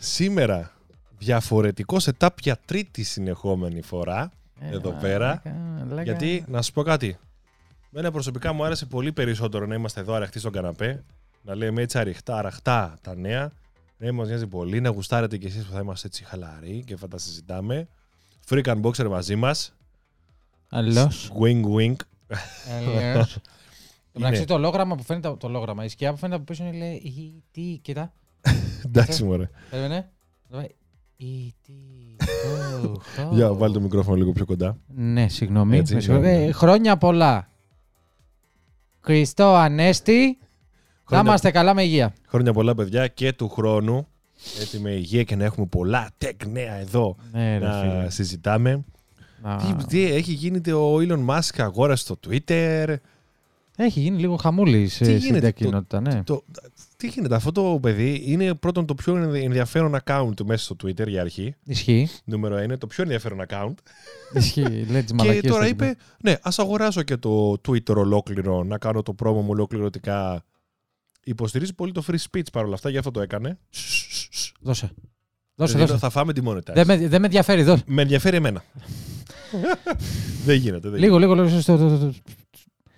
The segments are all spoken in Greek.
Σήμερα διαφορετικό setup για τρίτη συνεχόμενη φορά Ε, εδώ πέρα. μαλάκα. Γιατί να σου πω κάτι. Μένα προσωπικά μου άρεσε πολύ περισσότερο να είμαστε εδώ αραχτοί στον καναπέ. Να λέμε έτσι αριχτά, αραχτά τα νέα. Δεν μας νοιάζει πολύ. Να γουστάρετε κι εσείς που θα είμαστε έτσι χαλαροί και θα τα συζητάμε. Freak Unboxer μαζί μας. Αλλιώς. Wing wing. Αλλιώς. Εντάξει, Είναι- το ολόγραμμα που φαίνεται, το ολόγραμμα, η σκιά που φαίνεται από πίσω είναι λέει «Η- τι, κοίτα, Εντάξει, μωρέ. περίμενε. «Η τι, ω, ω». Για βάλει το μικρόφωνο λίγο πιο κοντά. Ναι, συγγνώμη. Έτσι, με συγχωρείτε. ναι, ναι. Ε, Χρόνια πολλά. Χριστό Ανέστη. Να Χρόνια- είμαστε καλά με υγεία. Χρόνια πολλά, παιδιά, και του χρόνου. Έτσι με υγεία και να έχουμε πολλά tech νέα εδώ Ναι, ρε να φίλε. συζητάμε. Να- Τι, τι έχει γίνει το Elon Musk αγόρασε στο Twitter. Έχει γίνει λίγο χαμούλη σε- Τι στην γίνεται, τech κοινότητα, ναι. Το, τι γίνεται, αυτό το παιδί είναι πρώτον το πιο ενδιαφέρον account μέσα στο Twitter για αρχή. Ισχύει. Νούμερο είναι το πιο ενδιαφέρον account. Ισχύει. Λέει τις και μαλακίες τώρα του. είπε, ναι, ας αγοράσω και το Twitter ολόκληρο, να κάνω το πρόμο μου ολοκληρωτικά. Υποστηρίζει πολύ το free speech παρόλα αυτά, γι' αυτό το έκανε. Δώσε. Δώσε, Δηλαδή, δώσε. Θα φάμε τη monetize. Δεν με, δεν με ενδιαφέρει. Δώσε. Με ενδιαφέρει εμένα. δεν γίνεται, δεν Λίγο, λίγο, λίγο. στο- στο- στο- στο-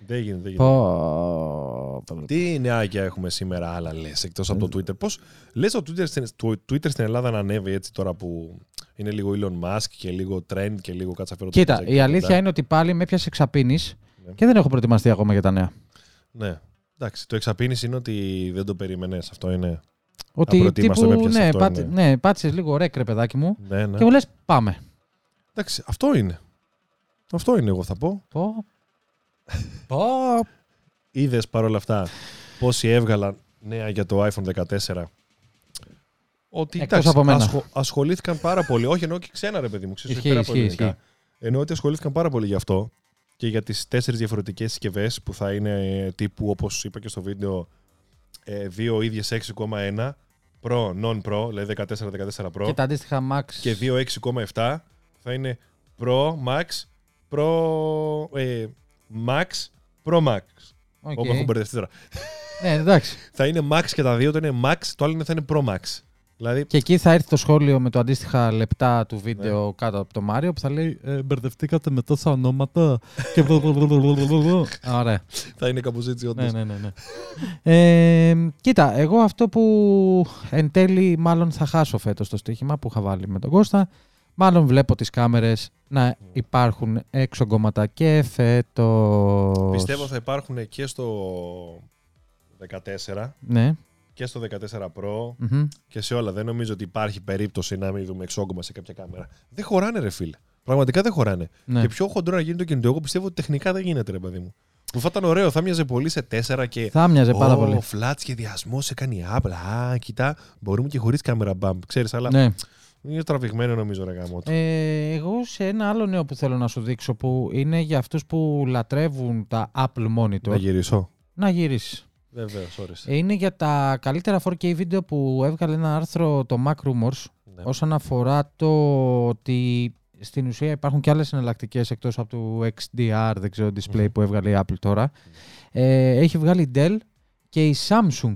Δεν γίνεται. Δεν γίνεται. Πω. Τι νεάκια έχουμε σήμερα άλλα λες εκτός από το Twitter. Πώς λες το Twitter, στην- το Twitter στην Ελλάδα να ανέβει έτσι τώρα που είναι λίγο Elon Musk και λίγο trend και λίγο κάτσα φέρω το Κοίτα, πιτζάκι η από αλήθεια κοντά. είναι ότι πάλι με έπιασε εξαπίνη Ναι. και δεν έχω προετοιμαστεί ακόμα για τα νέα. Ναι. Εντάξει, το εξαπίνεις είναι ότι δεν το περίμενε. Αυτό είναι. Ότι Απροετοίμαστο με τύπου, έπιασε ναι, αυτό, πάτε, ναι. ναι, πάτησες λίγο ρεκ, ρε παιδάκι μου, Ναι, ναι. και μου λες πάμε. Εντάξει, αυτό είναι. Αυτό είναι, εγώ θα πω. Πω. Πω. Είδες παρόλα αυτά πόσοι έβγαλαν νέα για το iPhone 14. Ότι Εκτός από μένα. ασχο- ασχολήθηκαν πάρα πολύ. Όχι, εννοώ και ξένα, ρε παιδί μου. Ξέρεις, Ισχύει, πέρα από ισχύει, ελληνικά. ισχύει. Εννοώ ότι ασχολήθηκαν πάρα πολύ γι' αυτό και για τις τέσσερις διαφορετικές συσκευές που θα είναι ε, τύπου, όπως είπα και στο βίντεο, ε, δύο ίδιες 6,1 Pro, non-Pro, δηλαδή 14-14 Pro Και τα αντίστοιχα Max. και δύο 6,7 θα είναι Pro, Max, Pro, ε, Max, Pro Max. OK. Όπου έχω μπερδευτεί τώρα. Ναι, εντάξει. Θα είναι Max και τα δύο, το είναι Max, το άλλο είναι- θα είναι Pro Max. Δηλαδή, Και εκεί θα έρθει το σχόλιο με το αντίστοιχα λεπτά του Ναι. βίντεο κάτω από το Μάριο που θα λέει ε, Μπερδευτήκατε με τόσα ονόματα. και... Ωραία. θα είναι κάπως έτσι όντως. ναι, ναι, ναι. ναι. Ε, κοίτα, εγώ αυτό που εν τέλει μάλλον θα χάσω φέτος το στοίχημα που είχα βάλει με τον Κώστα. Μάλλον βλέπω τις κάμερες να υπάρχουν έξω κόμματα και φέτος. Πιστεύω θα υπάρχουν και στο 14 Ναι. και στο 14 Pro μμμ. και σε όλα. Δεν νομίζω ότι υπάρχει περίπτωση να μην δούμε εξόγκωμα σε κάποια κάμερα. Δεν χωράνε, ρε φίλε. Πραγματικά δεν χωράνε. ναι. Και πιο χοντρό να γίνει το κινητό, εγώ πιστεύω ότι τεχνικά δεν γίνεται, ρε παιδί μου. Που θα ήταν ωραίο, θα μοιάζε πολύ σε 4 και. Θα μοιάζε πάρα Ω, πολύ. flat σχεδιασμός σε κάνει Apple. Α, κοιτά, μπορούμε και χωρίς κάμερα bump. Ξέρεις, αλλά Ναι. Είναι τραβηγμένο νομίζω, ρε γάμο. του. Ε, εγώ σε ένα άλλο νέο που θέλω να σου δείξω που είναι για αυτούς που λατρεύουν τα Apple Monitor. Να γυρίσω. Να γυρίσεις. Βεβαίως, όρισε. Ε, Είναι για τα καλύτερα 4K βίντεο που έβγαλε ένα άρθρο το Mac Rumors Ναι. όσον αφορά το ότι στην ουσία υπάρχουν και άλλες εναλλακτικές εκτός από το XDR, δεν ξέρω, display Μμμ. που έβγαλε η Apple τώρα. Ε, έχει βγάλει η Dell και η Samsung.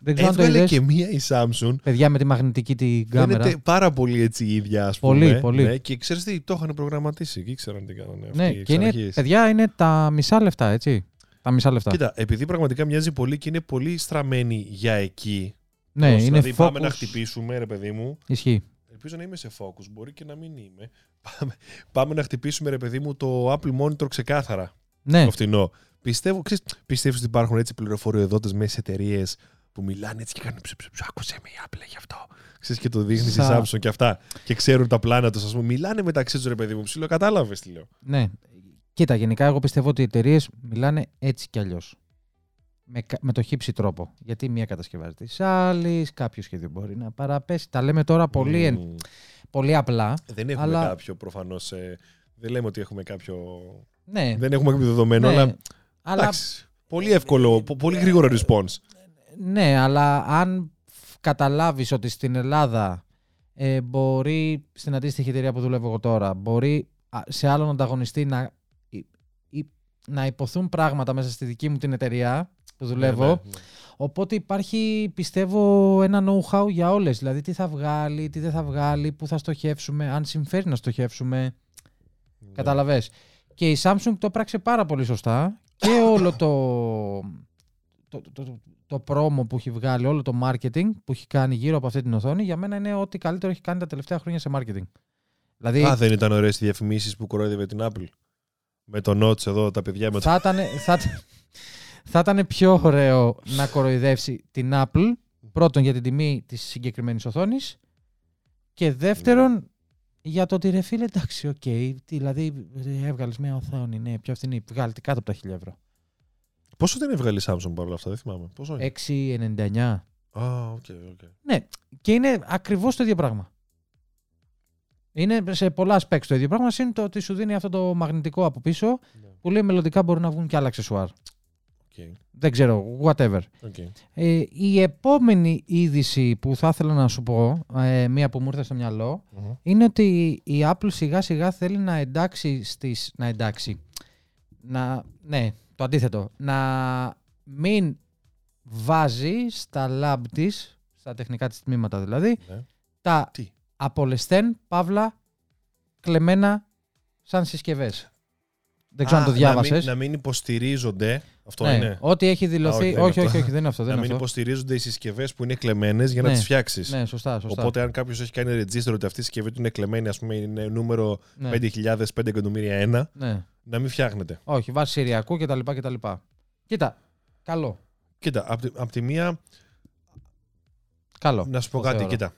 Δεν ξέρω αν το Έβγαλε είδες. και μία η Samsung. Παιδιά με τη μαγνητική την κάμερα. Φαίνεται πάρα πολύ έτσι η ίδια, ας πούμε. Πολύ, πολύ. Ναι, και ξέρεις τι, το είχαν προγραμματίσει και ήξεραν τι κάνανε. αυτοί Ναι, εξ και είναι, αρχής. παιδιά, είναι τα μισά λεφτά, έτσι. Τα μισά λεφτά. Κοίτα, επειδή πραγματικά μοιάζει πολύ και είναι πολύ στραμμένη για εκεί. ναι, Πώς, είναι δηλαδή, focus. πάμε να χτυπήσουμε, ρε παιδί μου. Ισχύει. Ελπίζω να είμαι σε focus, μπορεί και να μην είμαι. Πάμε, πάμε να χτυπήσουμε, ρε παιδί μου, το Apple Monitor ξεκάθαρα. Ναι, Το φτηνό. Πιστεύω, ξέρεις, πιστεύεις ότι υπάρχουν έτσι πληροφοριοδότες μέσα σε εταιρείες που μιλάνε έτσι και κάνουν ψου, ψου, ψου, άκουσε με η Apple γι' αυτό. Ξέρεις και το δείχνεις Σα- η Samsung και αυτά. Και ξέρουν τα πλάνα τους, ας πούμε. Μιλάνε μεταξύ τους, ρε παιδί μου. Ψηλό, κατάλαβες τι λέω. ναι. Κοίτα, γενικά εγώ πιστεύω ότι οι εταιρείες μιλάνε έτσι κι αλλιώς. Με, κα- με το χύψη τρόπο. Γιατί μία κατασκευάζει της άλλης, κάποιο σχέδιο μπορεί να παραπέσει. Τα λέμε τώρα πολύ, εν- Μμμ. πολύ απλά. Δεν έχουμε αλλά- κάποιο προφανώς. δεν λέμε ότι έχουμε κάποιο. Ναι, Δεν έχουμε κάποιο δεδομένο, ναι, αλλά. αλλά, Εντάξει. Πολύ εύκολο, πο- πολύ γρήγορο response. Ναι, αλλά αν καταλάβεις ότι στην Ελλάδα ε, μπορεί, στην αντίστοιχη εταιρεία που δουλεύω εγώ τώρα, μπορεί α, σε άλλον ανταγωνιστή να, ή- ή- να υποθούν πράγματα μέσα στη δική μου την εταιρεία, που δουλεύω. Ναι, ναι, ναι. Οπότε υπάρχει, πιστεύω, ένα know-how για όλες. Δηλαδή, τι θα βγάλει, τι δεν θα βγάλει, πού θα στοχεύσουμε, αν συμφέρει να στοχεύσουμε. Ναι. Καταλαβες. Και η Samsung το πράξε πάρα πολύ σωστά και όλο το, το, το, το, το promo που έχει βγάλει, όλο το marketing που έχει κάνει γύρω από αυτή την οθόνη, για μένα είναι ό,τι καλύτερο έχει κάνει τα τελευταία χρόνια σε marketing. Δηλαδή, Α, δεν ήταν ωραίες οι διαφημίσεις που κορόιδευε την Apple; Με το Notch εδώ, τα παιδιά με το. θα ήταν, θα, ήταν- θα ήταν πιο ωραίο να κοροϊδεύσει την Apple, πρώτον για την τιμή της συγκεκριμένης οθόνης και δεύτερον για το ότι ρε φίλε εντάξει, οκ, τι, δηλαδή ε, έβγαλες μια οθόνη, ναι, πιο φθηνή, βγάλει τι κάτω από τα 1000 ευρώ. Πόσο την έβγαλε η Samsung παρόλα αυτά, δεν θυμάμαι. Πόσο είναι; 6,99. Α, OK, OK. Και είναι ακριβώς το ίδιο πράγμα. Είναι σε πολλά specs το ίδιο πράγμα, είναι το ότι σου δίνει αυτό το μαγνητικό από πίσω Ναι, που λέει μελλοντικά μπορούν να βγουν και άλλα αξεσουάρ. οκ, Δεν ξέρω, whatever. OK. Ε, η επόμενη είδηση που θα ήθελα να σου πω, ε, μία που μου ήρθε στο μυαλό, Μμμ. είναι ότι η Apple σιγά σιγά θέλει να εντάξει στις... Να εντάξει. Να, ναι, το αντίθετο. Να μην βάζει στα lab της, στα τεχνικά της τμήματα δηλαδή, Ναι. τα Τι; απολεσθέν, παύλα, κλεμμένα σαν συσκευές. Δεν ξέρω Α, αν το Να διάβασες. μην, να μην υποστηρίζονται. Αυτό ναι, είναι. Ό,τι έχει Α, δηλωθεί. όχι, δεν όχι, είναι όχι, αυτό. όχι, δεν είναι αυτό. Δεν να είναι μην αυτό. υποστηρίζονται οι συσκευές που είναι κλεμμένες για να Ναι. τις φτιάξεις. Ναι, σωστά, σωστά. Οπότε, αν κάποιος έχει κάνει register ότι αυτή η συσκευή του είναι κλεμμένη, ας πούμε, είναι νούμερο ναι. 5.000, 5 εκατομμύρια 1, ναι. Να μην φτιάχνεται. Όχι, βάσει Συριακού κτλ. κτλ. Κοίτα, καλό. Κοίτα, απ' τη, απ' τη μία, καλό. να σου πω το κάτι, θεωρώ. κοίτα.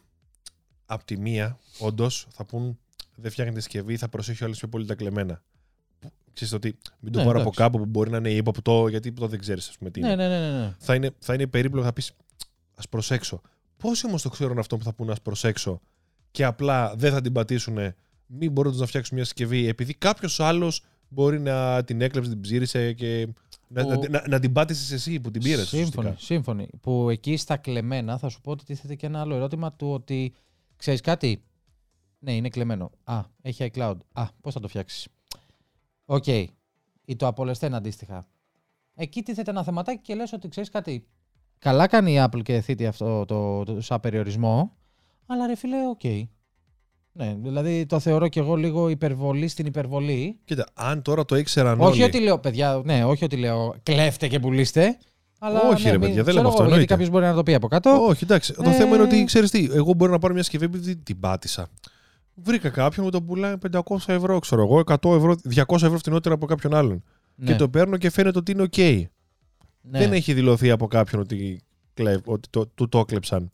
Απ' τη μία, όντως, θα πούν δεν φτιάχνεται συσκευή, θα προσέχει όλε πιο πολύ τα κλεμμένα. Που- Ξέρεις ότι μην το Ναι, πάρω από εντάξει. κάπου που μπορεί να είναι ύποπτο, γιατί το δεν ξέρεις, ας πούμε τι Ναι, είναι. ναι, ναι, ναι, ναι. Θα, είναι, θα είναι περίπλοκο, θα πεις ας προσέξω. Πόσοι όμως το ξέρουν αυτό που θα πούνε ας προσέξω και απλά δεν θα την πατήσουν, μην μπορούν να φτιάξουν μια συσκευή, επειδή κάποιος άλλος μπορεί να την έκλεψε, την ψείρισε και να, Που- να, να, να την πάτησες εσύ που την πήρες. Σύμφωνοι, σύμφωνοι. Που εκεί στα κλεμμένα θα σου πω ότι τίθεται και ένα άλλο ερώτημα του ότι ξέρεις κάτι; Ναι, είναι κλεμμένο. Α, έχει iCloud. Α, πώς θα το φτιάξεις; Οκ. Ή το απολεσθέν αντίστοιχα. Εκεί τίθεται ένα θεματάκι και λες ότι ξέρεις κάτι; Καλά κάνει η Apple και θέτει αυτό το, το, σαν περιορισμό. Αλλά ρε φίλε, οκ. Ναι, δηλαδή το θεωρώ κι εγώ λίγο υπερβολή στην υπερβολή. Κοίτα, αν τώρα το ήξεραν Όχι όλοι. ότι λέω, παιδιά, ναι, όχι ότι λέω κλέφτε και πουλήστε. Αλλά Όχι, ναι, ρε μην- παιδιά, δεν ξέρω λέμε εγώ, αυτό, Γιατί εννοείται. κάποιος μπορεί να το πει από κάτω. Όχι, εντάξει. Το Ε, θέμα είναι ότι ξέρεις τι, εγώ μπορώ να πάρω μια συσκευή επειδή την πάτησα. Βρήκα κάποιον που το πουλάει 500 ευρώ, ξέρω εγώ, 100 ευρώ, 200 ευρώ φτηνότερα από κάποιον άλλον. ναι, Και το παίρνω και φαίνεται ότι είναι OK. ναι. Δεν έχει δηλωθεί από κάποιον ότι, κλέβ, ότι το, του το έκλεψαν.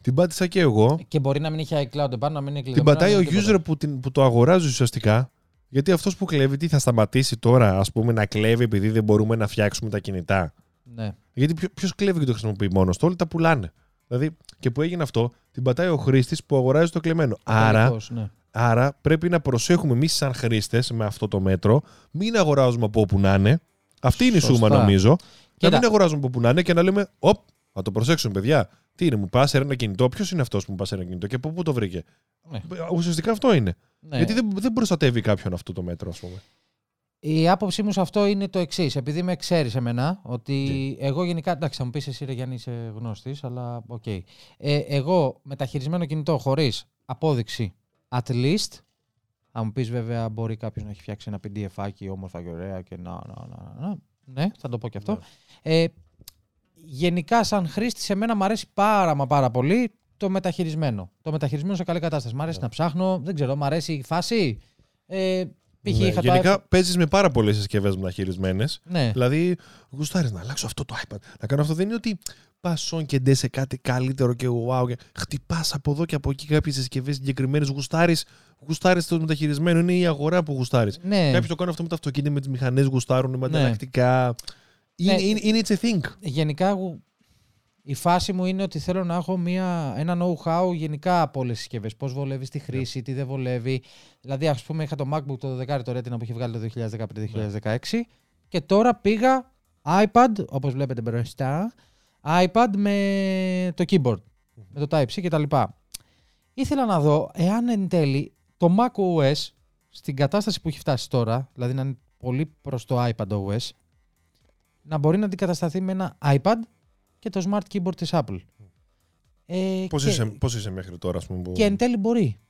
Την πάτησα και εγώ. Και μπορεί να μην έχει iCloud επάνω, να μην είναι Την κλειδωμένο. πατάει να ο μην είναι τίποτα. user που, την, που το αγοράζει ουσιαστικά. Γιατί αυτός που κλέβει, τι θα σταματήσει τώρα, ας πούμε, να κλέβει επειδή δεν μπορούμε να φτιάξουμε τα κινητά; Ναι. Γιατί ποιο κλέβει και το χρησιμοποιεί μόνος του, όλοι τα πουλάνε. Δηλαδή, και που έγινε αυτό, την πατάει ο χρήστης που αγοράζει το κλεμμένο. Άρα, Τελικώς, ναι. άρα πρέπει να προσέχουμε εμείς, σαν χρήστες, με αυτό το μέτρο, μην αγοράζουμε από όπου να είναι. Αυτή είναι η Σωστά. σούμα, νομίζω. Κοίτα. Να μην αγοράζουμε από όπου να είναι και να λέμε, Οπ, θα το προσέξουμε, παιδιά. Τι είναι, μου πας ένα κινητό. Ποιος είναι αυτός που μου πας ένα κινητό και από πού το βρήκε; Ναι. Ουσιαστικά αυτό είναι. Ναι. Γιατί δεν, δεν προστατεύει κάποιον αυτό το μέτρο, ας πούμε. Η άποψή μου σε αυτό είναι το εξής. Επειδή με ξέρεις εμένα, ότι Τι; εγώ γενικά. Εντάξει, θα μου πεις εσύ, ρε Γιάννη, είσαι γνώστης, αλλά οκ. Ε, εγώ μεταχειρισμένο κινητό χωρίς απόδειξη at least. Θα μου πεις βέβαια, μπορεί κάποιος να έχει φτιάξει ένα PDF όμορφα και ωραία και να. να, να, να. Ναι, θα το πω και αυτό. Ε, γενικά, σαν χρήστη, σε μένα μου αρέσει πάρα μα πάρα πολύ το μεταχειρισμένο. Το μεταχειρισμένο σε καλή κατάσταση. Μ' αρέσει Ναι. να ψάχνω, δεν ξέρω, μ' αρέσει η φάση. Ε, π.χ. Ναι, είχα το γενικά παίζεις με πάρα πολλές συσκευές μεταχειρισμένες. Ναι. Δηλαδή, γουστάρεις να αλλάξω αυτό το iPad. Να κάνω αυτό. Δεν είναι ότι πας σον και ντε σε κάτι καλύτερο και wow. Και χτυπάς από εδώ και από εκεί κάποιες συσκευές συγκεκριμένες. Γουστάρεις γουστάρεις το μεταχειρισμένο. Είναι η αγορά που γουστάρεις. Ναι. Κάποιοι το κάνουν αυτό με τα αυτοκίνητα, με τις μηχανές, γουστάρουν με Ναι. Ανταλλακτικά. Είναι, Ναι. είναι, είναι it's a thing. Γενικά, εγώ- η φάση μου είναι ότι θέλω να έχω μια, ένα know-how γενικά από όλες τις συσκευές. Πώς βολεύει στη χρήση, τι δεν βολεύει. Δηλαδή, ας πούμε, είχα το MacBook το 12 το Retina που είχε βγάλει το 2015-2016 και τώρα πήγα iPad, όπως βλέπετε μπροστά, iPad με το keyboard, με το Type-C κτλ. Ήθελα να δω εάν εν τέλει το macOS στην κατάσταση που έχει φτάσει τώρα, δηλαδή να είναι πολύ προς το iPad OS, να μπορεί να αντικατασταθεί με ένα iPad και το smart keyboard της Apple. Ε, Πώς, και, είσαι, πώς είσαι μέχρι τώρα, ας πούμε, που... και εν τέλει μπορεί.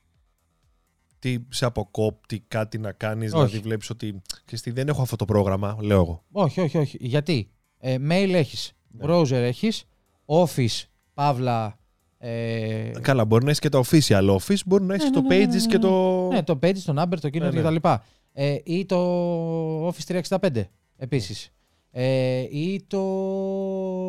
τι σε αποκόπτει κάτι να κάνεις, Όχι. δηλαδή βλέπεις ότι ξέρεις τι, δεν έχω αυτό το πρόγραμμα, λέω εγώ. Όχι, όχι, όχι. Γιατί; Ε, mail έχεις, Ναι. browser έχεις, office, παύλα, ε, Καλά, μπορεί να έχεις και το official office, μπορεί να έχεις Ναι, το ναι, ναι, ναι, pages ναι, και ναι. το. ναι, το Pages, το Number, το Keynote Ναι, ναι. κτλ. Ε, ή το Office 365 επίσης. Ε, ή το,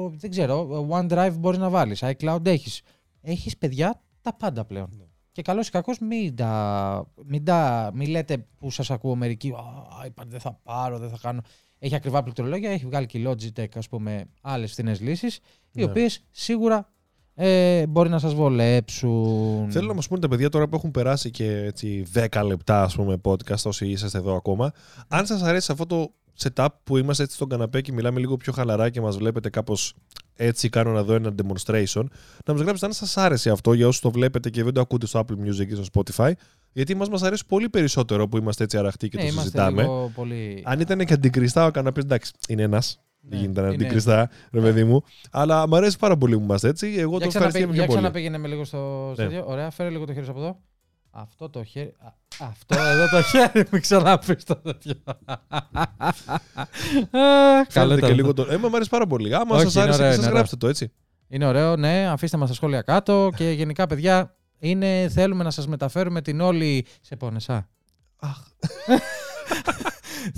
δεν ξέρω, OneDrive μπορείς να βάλεις, iCloud έχεις. Έχεις, παιδιά, τα πάντα πλέον. Ναι. Και καλώς ή κακώς μην, τα, μην, τα, μην λέτε που σας ακούω μερικοί «Α, iPad δεν θα πάρω, δεν θα κάνω». Έχει ακριβά πληκτρολόγια, έχει βγάλει και η Logitech, ας πούμε, άλλες φθηνές λύσεις, οι Ναι. οποίες σίγουρα ε, μπορεί να σας βολέψουν. Θέλω να μας πούνε τα παιδιά τώρα που έχουν περάσει και έτσι 10 λεπτά, ας πούμε, podcast, όσοι είσαστε εδώ ακόμα. Αν σας αρέσει αυτό το setup που είμαστε έτσι στον καναπέ και μιλάμε λίγο πιο χαλαρά και μας βλέπετε κάπως έτσι, κάνω να δω ένα demonstration, να μας γράψετε αν σας άρεσε αυτό για όσους το βλέπετε και δεν το ακούτε στο Apple Music ή στο Spotify. Γιατί μας μας αρέσει πολύ περισσότερο που είμαστε έτσι αραχτοί και ναι, το είμαστε συζητάμε. λίγο πολύ... Αν ήταν και αντικριστά ο καναπές, εντάξει, είναι ένας. Ναι, Δεν γίνεται να είναι είναι- αντικριστά, ρε παιδί μου. Αλλά μου αρέσει πάρα πολύ που είμαστε έτσι. Εγώ το Για, ξαναπέ, ευχαριστώ για πιο πολύ. ξαναπήγαινε με λίγο στο Ναι. στάδιο. Ωραία, φέρε λίγο το χέρι σου από εδώ. Αυτό το χέρι. Α, αυτό εδώ το χέρι μου ξαναπεί το τέτοιο. Α, Καλό Φαίνεται ήταν και αυτό. λίγο το. Ε, μου αρέσει πάρα πολύ. Άμα Όχι, σας είναι άρεσε, ωραίο, και είναι σα ωραίο. γράψτε το έτσι. Είναι ωραίο, ναι. Αφήστε μας στα σχόλια κάτω και γενικά, παιδιά, είναι, θέλουμε να σας μεταφέρουμε την όλη. Σε πόνεσα. Αχ.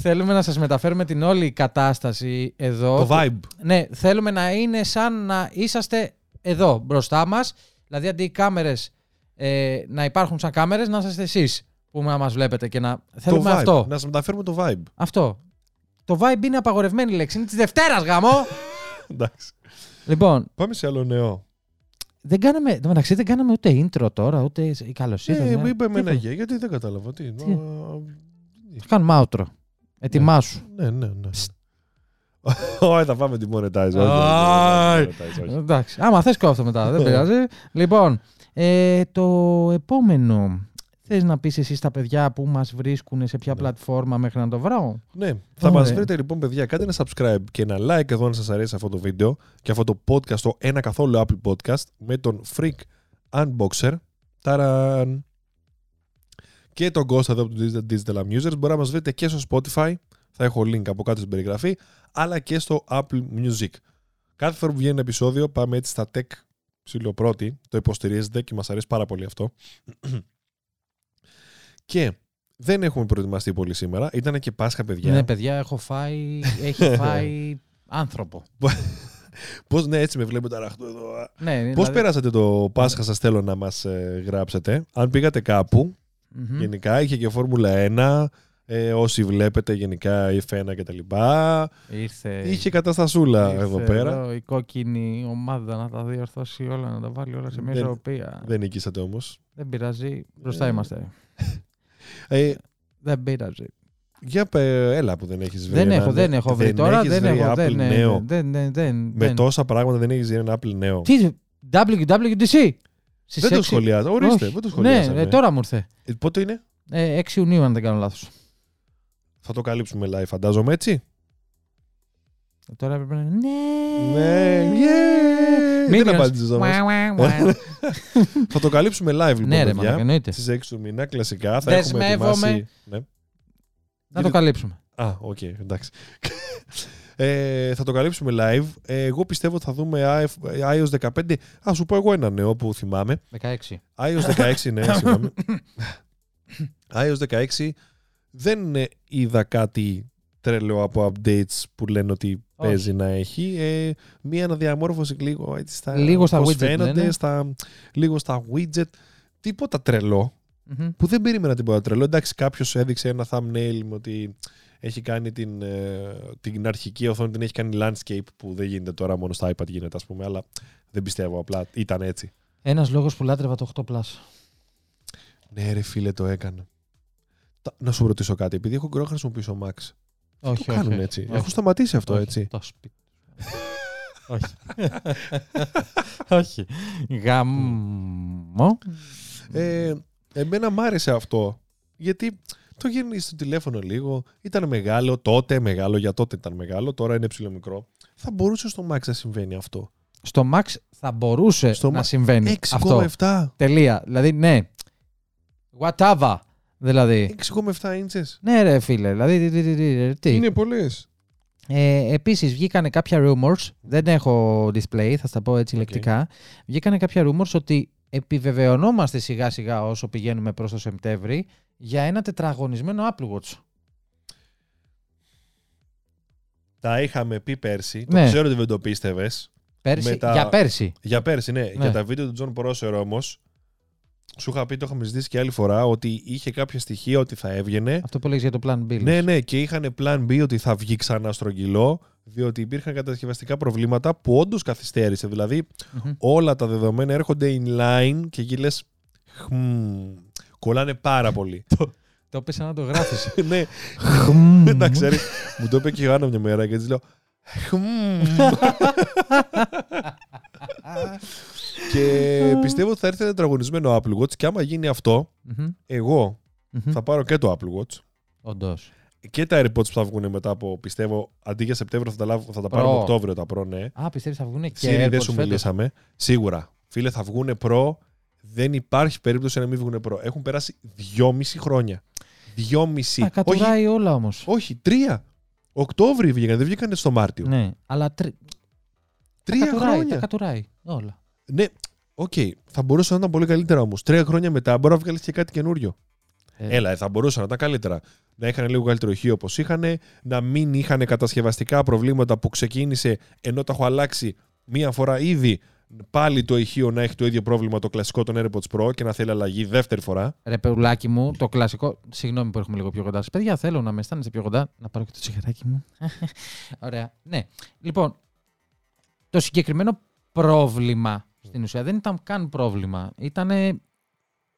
θέλουμε να σας μεταφέρουμε την όλη κατάσταση εδώ. Το vibe. Ναι, θέλουμε να είναι σαν να είσαστε εδώ μπροστά μας. Δηλαδή αντί οι κάμερες ε, να υπάρχουν σαν κάμερες, να είσαστε εσείς που να μας βλέπετε και να Το θέλουμε vibe. αυτό. Να σας μεταφέρουμε το vibe. Αυτό. Το vibe είναι απαγορευμένη λέξη. Είναι της Δευτέρας γάμο. Εντάξει. λοιπόν, Πάμε σε άλλο νέο. δεν κάναμε, εν τω μεταξύ δεν κάναμε ούτε intro τώρα, ούτε η καλώ Ε, μου είπε εμένα γεια, γιατί δεν κατάλαβα. Τι. Τι; Α, Θα κάνουμε outro. Ετοιμάσου. Ναι, ναι, ναι. Όχι, θα πάμε τη monetize. όχι, όχι, Άι. όχι, monetize, όχι. Εντάξει. Άμα θες κόφτω μετά, δεν πειράζει. λοιπόν, ε, το επόμενο. Θες να πεις εσύ στα παιδιά που μας βρίσκουν σε ποια Ναι. πλατφόρμα μέχρι να το βρω; Ναι, θα μας Ωραία. βρείτε λοιπόν παιδιά, κάντε ένα subscribe και ένα like εδώ αν σας αρέσει αυτό το βίντεο και αυτό το podcast, το ένα καθόλου Apple Podcast με τον Freak Unboxer. Ταραν! Και τον Ghost εδώ από το Digital- Digital Amusers. Μπορεί να μας βρείτε και στο Spotify, θα έχω link από κάτω στην περιγραφή, αλλά και στο Apple Music. Κάθε φορά που βγαίνει ένα επεισόδιο πάμε έτσι στα tech ψηλοπρώτη, το υποστηρίζετε και μας αρέσει πάρα πολύ αυτό. Και δεν έχουμε προετοιμαστεί πολύ σήμερα. Ήταν και Πάσχα, παιδιά. Ναι, παιδιά, έχω φάει, έχει φάει άνθρωπο. Πώς ναι, έτσι με βλέπετε αραχτό εδώ. α. ναι, Πώς δηλαδή- πέρασατε το Πάσχα, σας θέλω να μας γράψετε. Αν πήγατε κάπου, Μμμ. γενικά είχε και Φόρμουλα 1. Ε, όσοι βλέπετε γενικά F1 και τα λοιπά. Ήρθε. Είχε καταστασούλα ήρθε εδώ πέρα. εδώ η κόκκινη ομάδα να τα διορθώσει όλα, να τα βάλει όλα σε μια Δεν- ισορροπία. Δεν νικήσατε όμως. Δεν πειράζει. Μπροστά Ε, είμαστε. Ε, Δεν πειράζει. για πε, έλα που δεν έχεις βρει. Δεν ένα- έχω, δεν έχω βρει τώρα. έχεις Δεν βρει έχω. Apple Δεν, ναι, νέο. δεν, δεν, δεν, Με δεν. τόσα πράγματα δεν έχεις βρει ένα Apple νέο. Τι, WWDC. Στις Δεν το έξι- σχολιάζω. Ορίστε, Όχι. δεν το Ναι, σχολιάζαμε. ε, τώρα μου ήρθε. Ε, Πότε είναι, Ε, 6 Ιουνίου, αν δεν κάνω λάθος. θα το καλύψουμε live, φαντάζομαι έτσι. Ε, Τώρα έπρεπε να είναι. Ναι. Ναι, yeah. Minions. Δεν απάντησες όμως. Ουα, ουα, ουα. Θα το καλύψουμε live λοιπόν, Ναι, ρε, παιδιά. μαλάκα, εννοείται. Στις 6 του μήνα, κλασικά. Θα Δεσμεύομαι. έχουμε ετοιμάσει... Ναι. Να το καλύψουμε. Α, οκ, εντάξει. ε, θα το καλύψουμε live. Ε, εγώ πιστεύω ότι θα δούμε iOS 15. Α, σου πω εγώ ένα νέο που θυμάμαι. 16. iOS 16, ναι, συγγνώμη. iOS 16 δεν ε, είδα κάτι τρελό από updates που λένε ότι Όχι. Παίζει να έχει. Ε, μία αναδιαμόρφωση λίγο έτσι στα, Λίγο στα πώς widget, ναι, φαίνονται, ναι. Στα, λίγο στα widget. Τίποτα τρελό Μμμ. που δεν περίμενα τίποτα τρελό. Εντάξει, κάποιος έδειξε ένα thumbnail με ότι έχει κάνει την, ε, την αρχική οθόνη, την έχει κάνει landscape που δεν γίνεται τώρα, μόνο στα iPad γίνεται, ας πούμε. Αλλά δεν πιστεύω, απλά ήταν έτσι. Ένας λόγος που λάτρευα το 8 Plus. Ναι, ρε φίλε, το έκανα. Τα- Να σου ρωτήσω κάτι, επειδή έχω καιρό να χρησιμοποιήσω Max. Όχι, το όχι, κάνουν όχι. έτσι; Όχι. Έχουν σταματήσει αυτό Όχι, έτσι; Το σπίτι. όχι. όχι. Γαμμό. Ε, εμένα μ' άρεσε αυτό. Γιατί Το γυρνήσει στο τηλέφωνο λίγο. Ήταν μεγάλο τότε, μεγάλο για τότε ήταν μεγάλο, τώρα είναι ψηλό μικρό. Θα μπορούσε στο Max να συμβαίνει αυτό. Στο Max θα μπορούσε Στο να Max συμβαίνει αυτό. 6,7. Τελεία. Δηλαδή, ναι. Whatever. Δηλαδή. 6,7 ίντσες. Ναι, ρε φίλε. Δηλαδή, τι. τι, τι, τι, τι. Είναι πολλές. Ε, Επίσης, βγήκανε κάποια rumors. Δεν έχω display, θα στα πω έτσι Οκ. λεκτικά. Βγήκανε κάποια rumors ότι επιβεβαιωνόμαστε σιγά σιγά όσο πηγαίνουμε προς το Σεπτέμβρη για ένα τετραγωνισμένο Apple Watch. Τα είχαμε πει πέρσι. Ναι. Το ξέρω ότι δεν το πίστευες. Πέρσι, Με τα- Για πέρσι. Για πέρσι, ναι. Ναι. Για τα βίντεο του Τζον Πρόσερ όμως, σου είχα πει, το είχαμε ζητήσει και άλλη φορά, ότι είχε κάποια στοιχεία ότι θα έβγαινε. Αυτό που λέγεις για το Plan B. Ναι, ναι, και είχαν plan B ότι θα βγει ξανά στρογγυλό, διότι υπήρχαν κατασκευαστικά προβλήματα που όντως καθυστέρησε. Δηλαδή, Μμμ. όλα τα δεδομένα έρχονται in line και εκεί λες. Κολλάνε πάρα πολύ. Το πες σαν να το γράφεις. ναι, εντάξει, ξέρει, μου το είπε και η Άννα μια μέρα και έτσι λέω. «Χμμ». και πιστεύω ότι θα έρθει ένα τετραγωνισμένο Apple Watch και άμα γίνει αυτό, Μμμ. εγώ Μμμ. θα πάρω και το Apple Watch Όντως. και τα AirPods που θα βγουν μετά από, πιστεύω, αντί για Σεπτέμβριο θα τα, λάβω- θα τα Pro. πάρω Οκτώβριο τα Pro, ναι. Α, πιστεύεις θα βγουν και Siri δεν AirPods σου φέτος; μιλήσαμε. Σίγουρα. Φίλε, θα βγουν Pro. Δεν υπάρχει περίπτωση να μην βγουν Pro. Έχουν περάσει δυόμιση χρόνια. Δυόμιση. Τα Όχι, κατουράει όλα όμως. όχι, τρία. Οκτώβρη βγήκαν, δεν βγήκαν στο Μάρτιο. Ναι, αλλά τρι... τα Τρία κατουράει, χρόνια. τα κατουράει όλα. Ναι, οκ. Θα μπορούσε να ήταν πολύ καλύτερα όμως. Τρία χρόνια μετά μπορεί να βγάλεις και κάτι καινούριο. Ε, Έλα, ε, θα μπορούσε να ήταν καλύτερα. Να είχαν λίγο καλύτερο ηχείο όπως είχαν, να μην είχαν κατασκευαστικά προβλήματα που ξεκίνησε ενώ τα έχω αλλάξει μία φορά ήδη. Πάλι το ηχείο να έχει το ίδιο πρόβλημα το κλασικό των AirPods Pro και να θέλει αλλαγή δεύτερη φορά. Ρε πεουλάκι μου, το κλασικό. Συγγνώμη που έρχομαι λίγο πιο κοντά. σας. Παιδιά, θέλω να με αισθάνεστε πιο κοντά. Να πάρω και το τσιγαράκι μου. Ωραία. Ναι. Λοιπόν, το συγκεκριμένο πρόβλημα στην ουσία δεν ήταν καν πρόβλημα. Ήταν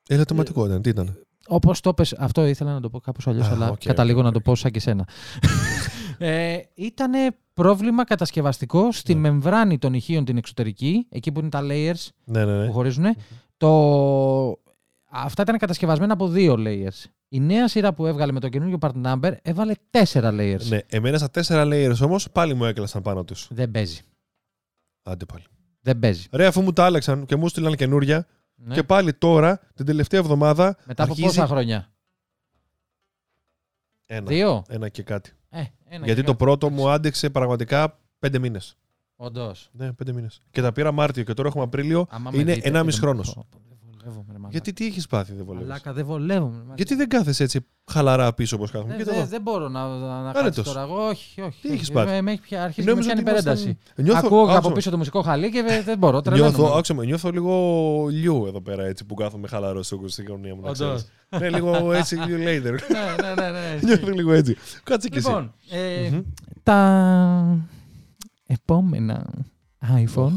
Ελαττωματικό ήταν, τι ήταν; όπως το πες, αυτό ήθελα να το πω κάπως αλλιώς, Α, αλλά οκ, καταλήγω οκ, να το οκ. πω σαν και σένα. ε, ήταν πρόβλημα κατασκευαστικό στη Ναι. μεμβράνη των ηχείων την εξωτερική, εκεί που είναι τα layers Ναι, ναι, ναι. που χωρίζουν. Το... Αυτά ήταν κατασκευασμένα από δύο layers. Η νέα σειρά που έβγαλε με το καινούργιο part number έβαλε τέσσερα layers. ναι. Εμένα στα τέσσερα layers όμως πάλι μου έκλασαν πάνω τους. Δεν παίζει. Άντε πάλι. Δεν παίζει. Ρε, αφού μου τα άλλαξαν και μου στείλαν καινούρια Ναι. και πάλι τώρα, την τελευταία εβδομάδα. Μετά από αρχίζει πόσα χρόνια; Ένα. Δύο; Ένα και κάτι. Ε, ένα Γιατί και το κάτι. πρώτο μου άντεξε πραγματικά πέντε μήνες. Όντως. Ναι, πέντε μήνες. Και τα πήρα Μάρτιο και τώρα έχουμε Απρίλιο. Άμα με Είναι δείτε, 1,5 δεν- χρόνος. Πω, πω, Δεν βολεύομαι, ρε μαλάκα. Γιατί τι έχεις πάθει, δεν βολεύεις; Μαλάκα, δεν βολεύομαι. ρε μαλάκα. Γιατί δεν κάθεσαι έτσι χαλαρά πίσω όπως κάθομαι; Δεν, Κοίτα δεν, εδώ. δεν μπορώ να, να, να Άνετος. κάτσεις τώρα. Εγώ, όχι, όχι. Τι όχι. έχεις πάθει; Με, με έχει πια, αρχίσει και με Νόμιζα πιάνει ότι ήμασταν- υπερένταση. Νιώθω, Ακούω άκουσα από με. πίσω το μουσικό χαλί και δεν, δεν μπορώ. Νιώθω, Τρελαίνομαι. άκουσα με, νιώθω λίγο λιού εδώ πέρα έτσι που κάθομαι χαλαρό στο στην γωνία μου. να Όντως. ξέρεις. ναι, λίγο έτσι, you later. ναι, ναι, ναι, ναι. Νιώθω λίγο έτσι. Κάτσε κι εσύ. Λοιπόν, ε, Μμμ. τα επόμενα iPhone.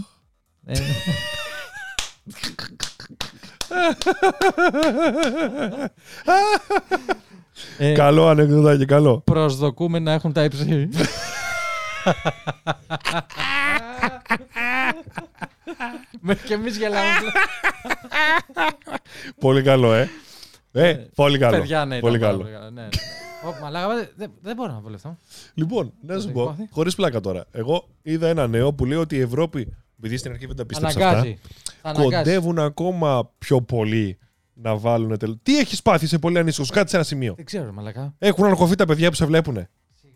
Ε, ε, Καλό ανεκδοτάκι, καλό. προσδοκούμε να έχουν τα υψη. Με και εμείς γελάμε. Πολύ καλό, ε. Ε, πολύ καλό. Παιδιά, ναι, Πολύ ήταν καλό. πάρα πολύ Ναι, ναι. Ω, Μαλάκα, δεν- δεν- δεν μπορώ να βολευτώ. Λοιπόν, να σου έχει πω, πάθει; χωρίς πλάκα τώρα. Εγώ είδα ένα νέο που λέει ότι η Ευρώπη, επειδή στην αρχή δεν τα πίστεψα αυτά, Αναγκάζει. Θα αναγκάσει. κοντεύουν ακόμα πιο πολύ να βάλουν τελ... Τι έχεις πάθει σε πολύ ανήσυχος, κάτσε σε ένα σημείο. Δεν ξέρω, ρε μαλακά. Έχουν αγχωθεί τα παιδιά που σε βλέπουν.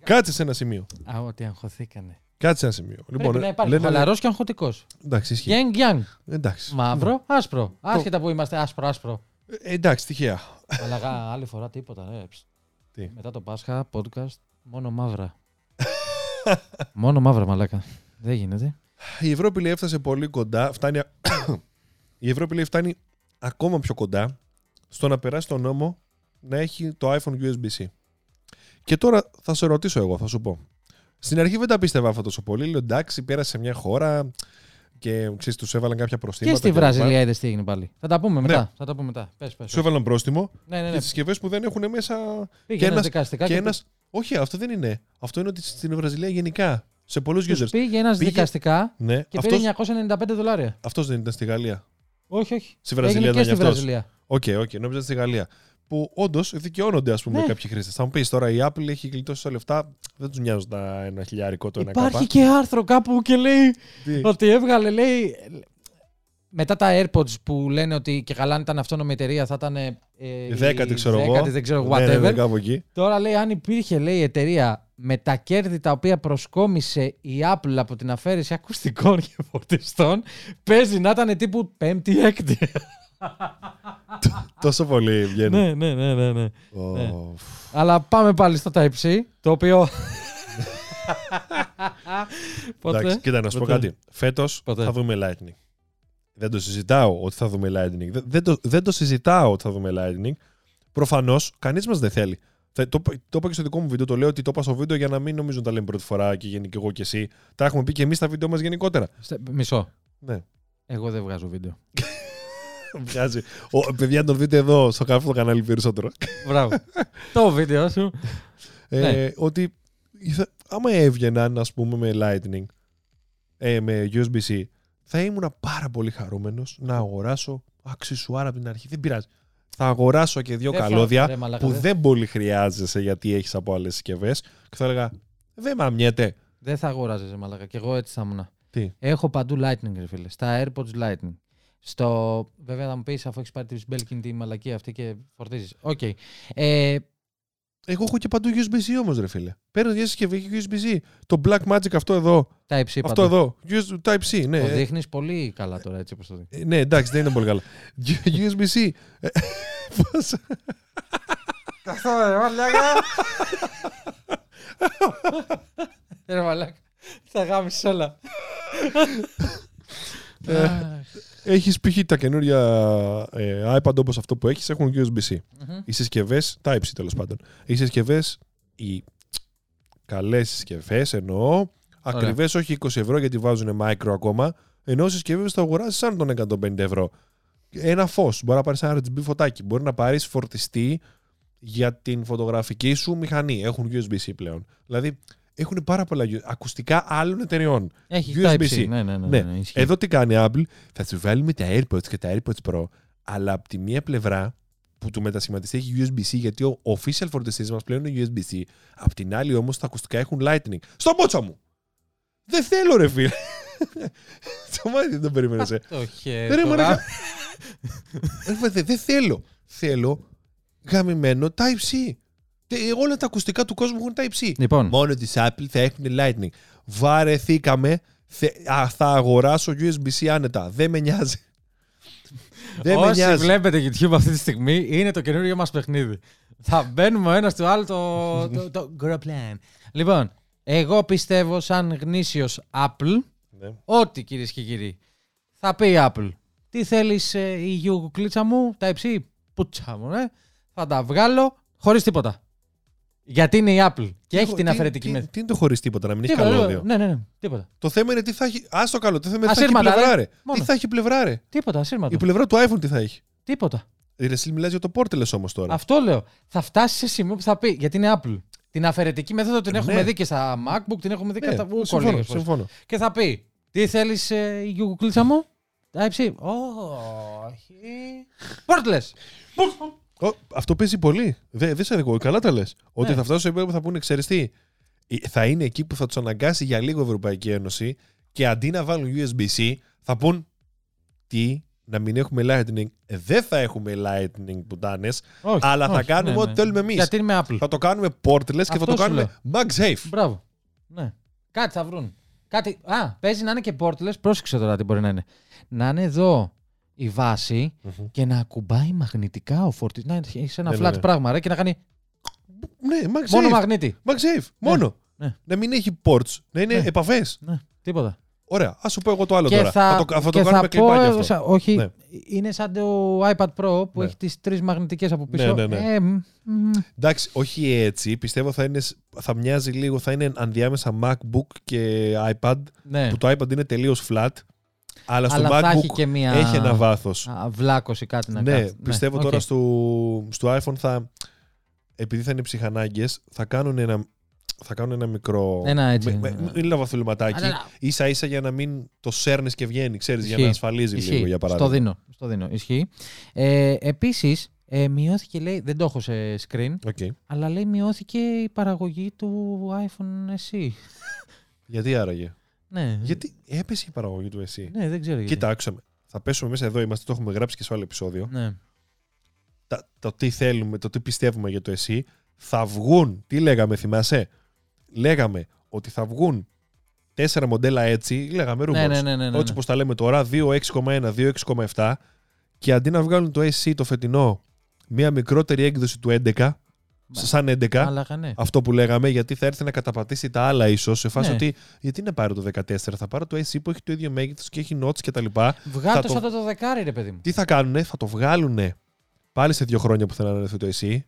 Κάτσε σε ένα σημείο. Α, ότι αγχωθήκανε. Κάτσε σε ένα σημείο. Πρέπει να υπάρχει λένε- χαλαρός και αγχωτικός. Εντάξει, ισχύει. Γιάνγκ, γιάνγκ. Εντάξει. Μαύρο, άσπρο. Άσχετα που είμαστε άσπρο, άσπρο. Ε, εντάξει, τυχαία. Μαλακά, άλλη φορά τίποτα. ρε. Ψ. Τι; Μετά το Πάσχα, podcast, μόνο μαύρα. μόνο μαύρα, μαλάκα. Δεν γίνεται. Η Ευρώπη λέει έφτασε πολύ κοντά. Φτάνει... η Ευρώπη λέει φτάνει ακόμα πιο κοντά στο να περάσει το νόμο να έχει το iPhone USB-C. Και τώρα θα σε ρωτήσω εγώ, θα σου πω. Στην αρχή δεν τα πίστευα αυτό τόσο πολύ. Λέω εντάξει, πέρασε σε μια χώρα και ξέρεις, τους έβαλαν κάποια προστήματα. Και στη κλπ. Βραζιλία είδες τι έγινε πάλι. Θα τα πούμε μετά. Ναι. Θα τα πούμε μετά. Πες, πες. Σου έβαλαν πρόστιμο Ναι, ναι, για ναι. τις συσκευές που δεν έχουν μέσα. Πήγε και ένας ένας- δικαστικά Και και ένας... Όχι, αυτό δεν είναι. Αυτό είναι ότι στην Βραζιλία γενικά. Σε πολλούς τους users. πήγε ένας Πήγε- δικαστικά Ναι, και αυτός, πήρε 995 δολάρια. αυτός δεν ήταν στη Γαλλία. Όχι, όχι. Στη Βραζιλία Έγινε και ήταν στη γι' αυτός. Βραζιλία. Οκ, οκ, νόμιζα στη Γαλλία. που όντως δικαιώνονται ας πούμε, Ναι. κάποιοι χρήστες. Θα μου πεις τώρα η Apple έχει γλιτώσει τα λεφτά, δεν τους νοιάζουν τα ένα χιλιάρικο το ένα Υπάρχει κάπα. και άρθρο κάπου και λέει Τι; ότι έβγαλε, λέει. Μετά τα AirPods που λένε ότι και καλά αν ήταν αυτόνομη εταιρεία θα ήταν. Ε, η Δέκατη, ξέρω εγώ. δέκατη, δεν ξέρω, Ναι, ναι, whatever. ναι, κάπου εκεί. Τώρα λέει αν υπήρχε λέει εταιρεία με τα κέρδη τα οποία προσκόμισε η Apple από την αφαίρεση ακουστικών και φορτιστών παίζει να ήταν τύπου πέμπτη έκτη. Τόσο πολύ βγαίνει. ναι, ναι, ναι, ναι, ναι. Ω, ναι. Αλλά πάμε πάλι στο Type-C, το οποίο... Πότε; Εντάξει, κοίτα να σου πω Ποτέ. κάτι. Φέτος Ποτέ. θα δούμε Lightning. Δεν το συζητάω ότι θα δούμε Lightning. Δεν, δεν, το, δεν το συζητάω ότι θα δούμε Lightning. Προφανώς, κανείς μας δεν θέλει. Θα- το, το είπα και στο δικό μου βίντεο, το λέω ότι το είπα στο βίντεο για να μην νομίζουν τα λέμε πρώτη φορά και γενικά εγώ και εσύ. Τα έχουμε πει και εμείς στα βίντεο μας γενικότερα. Στε- Μισό. Ναι. Εγώ δεν βγάζω βίντεο. Βγάζει. Ο, παιδιά, τον δείτε εδώ στο καφέ το κανάλι περισσότερο. Μπράβο. το βίντεο σου. Ε, Ναι. Ότι θα, άμα έβγαιναν, α πούμε, με Lightning, ε, με USB-C, θα ήμουν πάρα πολύ χαρούμενος να αγοράσω αξισουάρα από την αρχή. Δεν πειράζει. Θα αγοράσω και δύο Δεν θα- καλώδια ρε μαλάκα, που δεν- δεν πολύ χρειάζεσαι γιατί έχεις από άλλες συσκευές. Και θα έλεγα, δεν μαμιέται. Δεν θα αγοράζεσαι μαλάκα. Και εγώ έτσι θα ήμουν. Τι; Έχω παντού Lightning, ρε φίλε. Στα AirPods Lightning. Στο... Βέβαια θα μου πεις αφού έχεις πάρει τη Belkin τη μαλακία αυτή και φορτίζεις. Οκ. Ε, Εγώ έχω και παντού USB-C όμως, ρε φίλε. Παίρνω μια συσκευή και USB-C. Το Black Magic αυτό εδώ. Type-C αυτό εδώ. US- Type-C, ναι. Το Ε, δείχνεις πολύ καλά τώρα έτσι όπως το δείχνεις. Ε, Ναι, εντάξει, δεν είναι πολύ καλά. USB-C. Ε, πώς- Αυτό ρε μαλάκα. Ρε μαλάκα. Θα γάμεις όλα. Ε, Έχεις π.χ. τα καινούρια ε, iPad όπως αυτό που έχεις έχουν USB-C. Μμμ. Οι συσκευές, Type-C τέλος πάντων. Οι συσκευές, οι καλές συσκευές εννοώ, ακριβές όχι 20 ευρώ γιατί βάζουν micro ακόμα, ενώ συσκευές θα αγοράσεις σαν των 150 ευρώ. Ένα φως, μπορεί να πάρεις ένα RGB φωτάκι, μπορεί να πάρεις φορτιστή για την φωτογραφική σου μηχανή. Έχουν USB-C πλέον. Δηλαδή έχουν πάρα πολλά U- ακουστικά άλλων εταιριών. Έχει USB-C. Type-C. Ναι, ναι, ναι. Ναι. ναι, ισχύει. Εδώ τι κάνει η Apple, θα του βάλουμε τα AirPods και τα AirPods Pro, αλλά από τη μία πλευρά που του μετασχηματιστεί έχει USB-C, γιατί ο official φορτιστής μας πλέον είναι USB-C, απ' την άλλη όμως τα ακουστικά έχουν Lightning. Στο μπότσα μου! Δεν θέλω ρε φίλε! Στο μάτι δεν το περίμενες, ε. Το χέρι. Ρε, το μαλάκα. γάμ- Ρε, παιδί, Δεν θέλω. Θέλω γαμημένο Type-C. Τε- Όλα τα ακουστικά του κόσμου έχουν Type-C. Λοιπόν, Μόνο της Apple θα έχουν Lightning. Βαρεθήκαμε. Θε- α, θα αγοράσω USB-C άνετα. Δεν με νοιάζει. Δεν με όσοι νοιάζει. βλέπετε YouTube αυτή τη στιγμή είναι το καινούριο μας παιχνίδι. Θα μπαίνουμε ο ένας του άλλου το, το, το Grow Plan. Λοιπόν, εγώ πιστεύω σαν γνήσιος Apple Ναι. ότι κυρίες και κύριοι θα πει η Apple. Τι θέλεις ε, η γιου κλίτσα μου, τα υψί, πουτσα μου, ε. Θα τα βγάλω χωρίς τίποτα. Γιατί είναι η Apple και έχει Τι- την τι- αφαιρετική τι, μέθοδο. τι είναι το χωρίς τίποτα, να μην έχεις Τίποτα, καλώδιο. Ναι, ναι, ναι, τίποτα. Το θέμα είναι τι θα έχει. Α το καλό. Το θέμα είναι τι θα έχει Ασύρματα, πλευρά, ρε. ρε. Μόνο. Τι θα έχει πλευρά, ρε. Τίποτα, ασύρματο. Η πλευρά του iPhone τι θα έχει; Τίποτα. Η Ρεσίλ μιλάει για το portless όμως τώρα. Αυτό λέω. Θα φτάσει σε σημείο που θα πει, γιατί είναι Apple. Την αφαιρετική μέθοδο την Ναι. έχουμε δει και στα MacBook, την έχουμε δει και Ναι, στα Google. συμφωνώ, λίγες φορές. συμφωνώ. Και θα πει, τι θέλεις ε, η Google κλίτσα μου, Type-C. Όχι. Portless. Ω, αυτό παίζει πολύ. Δεν δε σε εγώ. Καλά τα λες. Ότι Ναι. θα φτάσουν σε επίπεδο που θα πούνε, ξέρεις τι. ε, Θα είναι εκεί που θα τους αναγκάσει για λίγο η Ευρωπαϊκή Ένωση και αντί να βάλουν USB-C θα πούν τι, να μην έχουμε Lightning. Ε, Δεν θα έχουμε Lightning πουτάνες, Όχι, αλλά θα όχι, κάνουμε ναι, ό,τι ναι. θέλουμε εμείς. Γιατί είμαι Apple. Θα το κάνουμε portless και θα Αυτό το σου κάνουμε MagSafe. Μπράβο. Ναι. Κάτι θα βρουν. Κάτι... Α, παίζει να είναι και portless. Πρόσεξε τώρα τι μπορεί να είναι. Να είναι εδώ η βάση Μμμ. και να ακουμπάει μαγνητικά ο φορτιστή. Να έχει ένα Ναι, ναι, flat ναι. πράγμα ρε, και να κάνει Ναι, MagSafe. μόνο μαγνήτη. MagSafe. Μόνο. ναι. Να μην έχει ports. Να είναι Ναι. επαφές. Ναι, τίποτα. Ωραία. Α σου πω εγώ το άλλο και τώρα. θα, το, θα το και κάνουμε θα κλιπάκι πω, αυτό. σα- όχι, Ναι. είναι σαν το iPad Pro που Ναι. έχει τις τρεις μαγνητικές από πίσω. Ναι, ναι, ναι. Ε, μ, μ, Εντάξει, όχι έτσι. Πιστεύω θα, είναι, θα μοιάζει λίγο, θα είναι ανδιάμεσα MacBook και iPad. ναι. Που το iPad είναι τελείως flat. Αλλά στο Αλλά θα έχει MacBook και μια έχει ένα βάθος. α, βλάκωση κάτι να Ναι, κάνει. πιστεύω οκ. τώρα στο, στο iPhone θα. Επειδή θα είναι ψυχανάγκες, θα κάνουν ένα, θα κάνουν ένα μικρό. Ένα έτσι, Με, ναι. με, με λαβαθουλματάκι. Αλλά- σα ίσα για να μην το σέρνεις και βγαίνει, ξέρεις, για Ισχύει. να ασφαλίζει Ισχύει. λίγο για Στο παράδειγμα. δίνω. Στο δίνω. Ισχύει. Ε, Επίσης, Ε, μειώθηκε, λέει, δεν το έχω σε screen, Οκ. αλλά λέει μειώθηκε η παραγωγή του iPhone SE. Γιατί άραγε; Ναι, Γιατί έπεσε η παραγωγή του SE. ναι δεν ξέρω γιατί. Κοίτα, άκουσα με. Θα πέσουμε μέσα εδώ, είμαστε, το έχουμε γράψει και σε άλλο επεισόδιο. Ναι. Τα, το τι θέλουμε, το τι πιστεύουμε για το SE. Θα βγουν, τι λέγαμε, θυμάσαι; Λέγαμε ότι θα βγουν τέσσερα μοντέλα έτσι, λέγαμε rumors. Ναι, ναι, ναι, ναι, ναι, Έτσι ναι. όπως τα λέμε τώρα, 2.6,1, 2.6,7 και αντί να βγάλουν το SC το φετινό μια μικρότερη έκδοση του 11, σαν 11, Μάλακα, ναι. αυτό που λέγαμε, γιατί θα έρθει να καταπατήσει τα άλλα ίσως, σε φάση Ναι. ότι γιατί να πάρω το 14, θα πάρω το SC που έχει το ίδιο μέγεθος και έχει notes κτλ. Βγάλω θα το το- σαν το δεκάρι, ρε παιδί μου. Τι θα κάνουνε, θα το βγάλουν πάλι σε δύο χρόνια που θέλουν να έρθει το SC,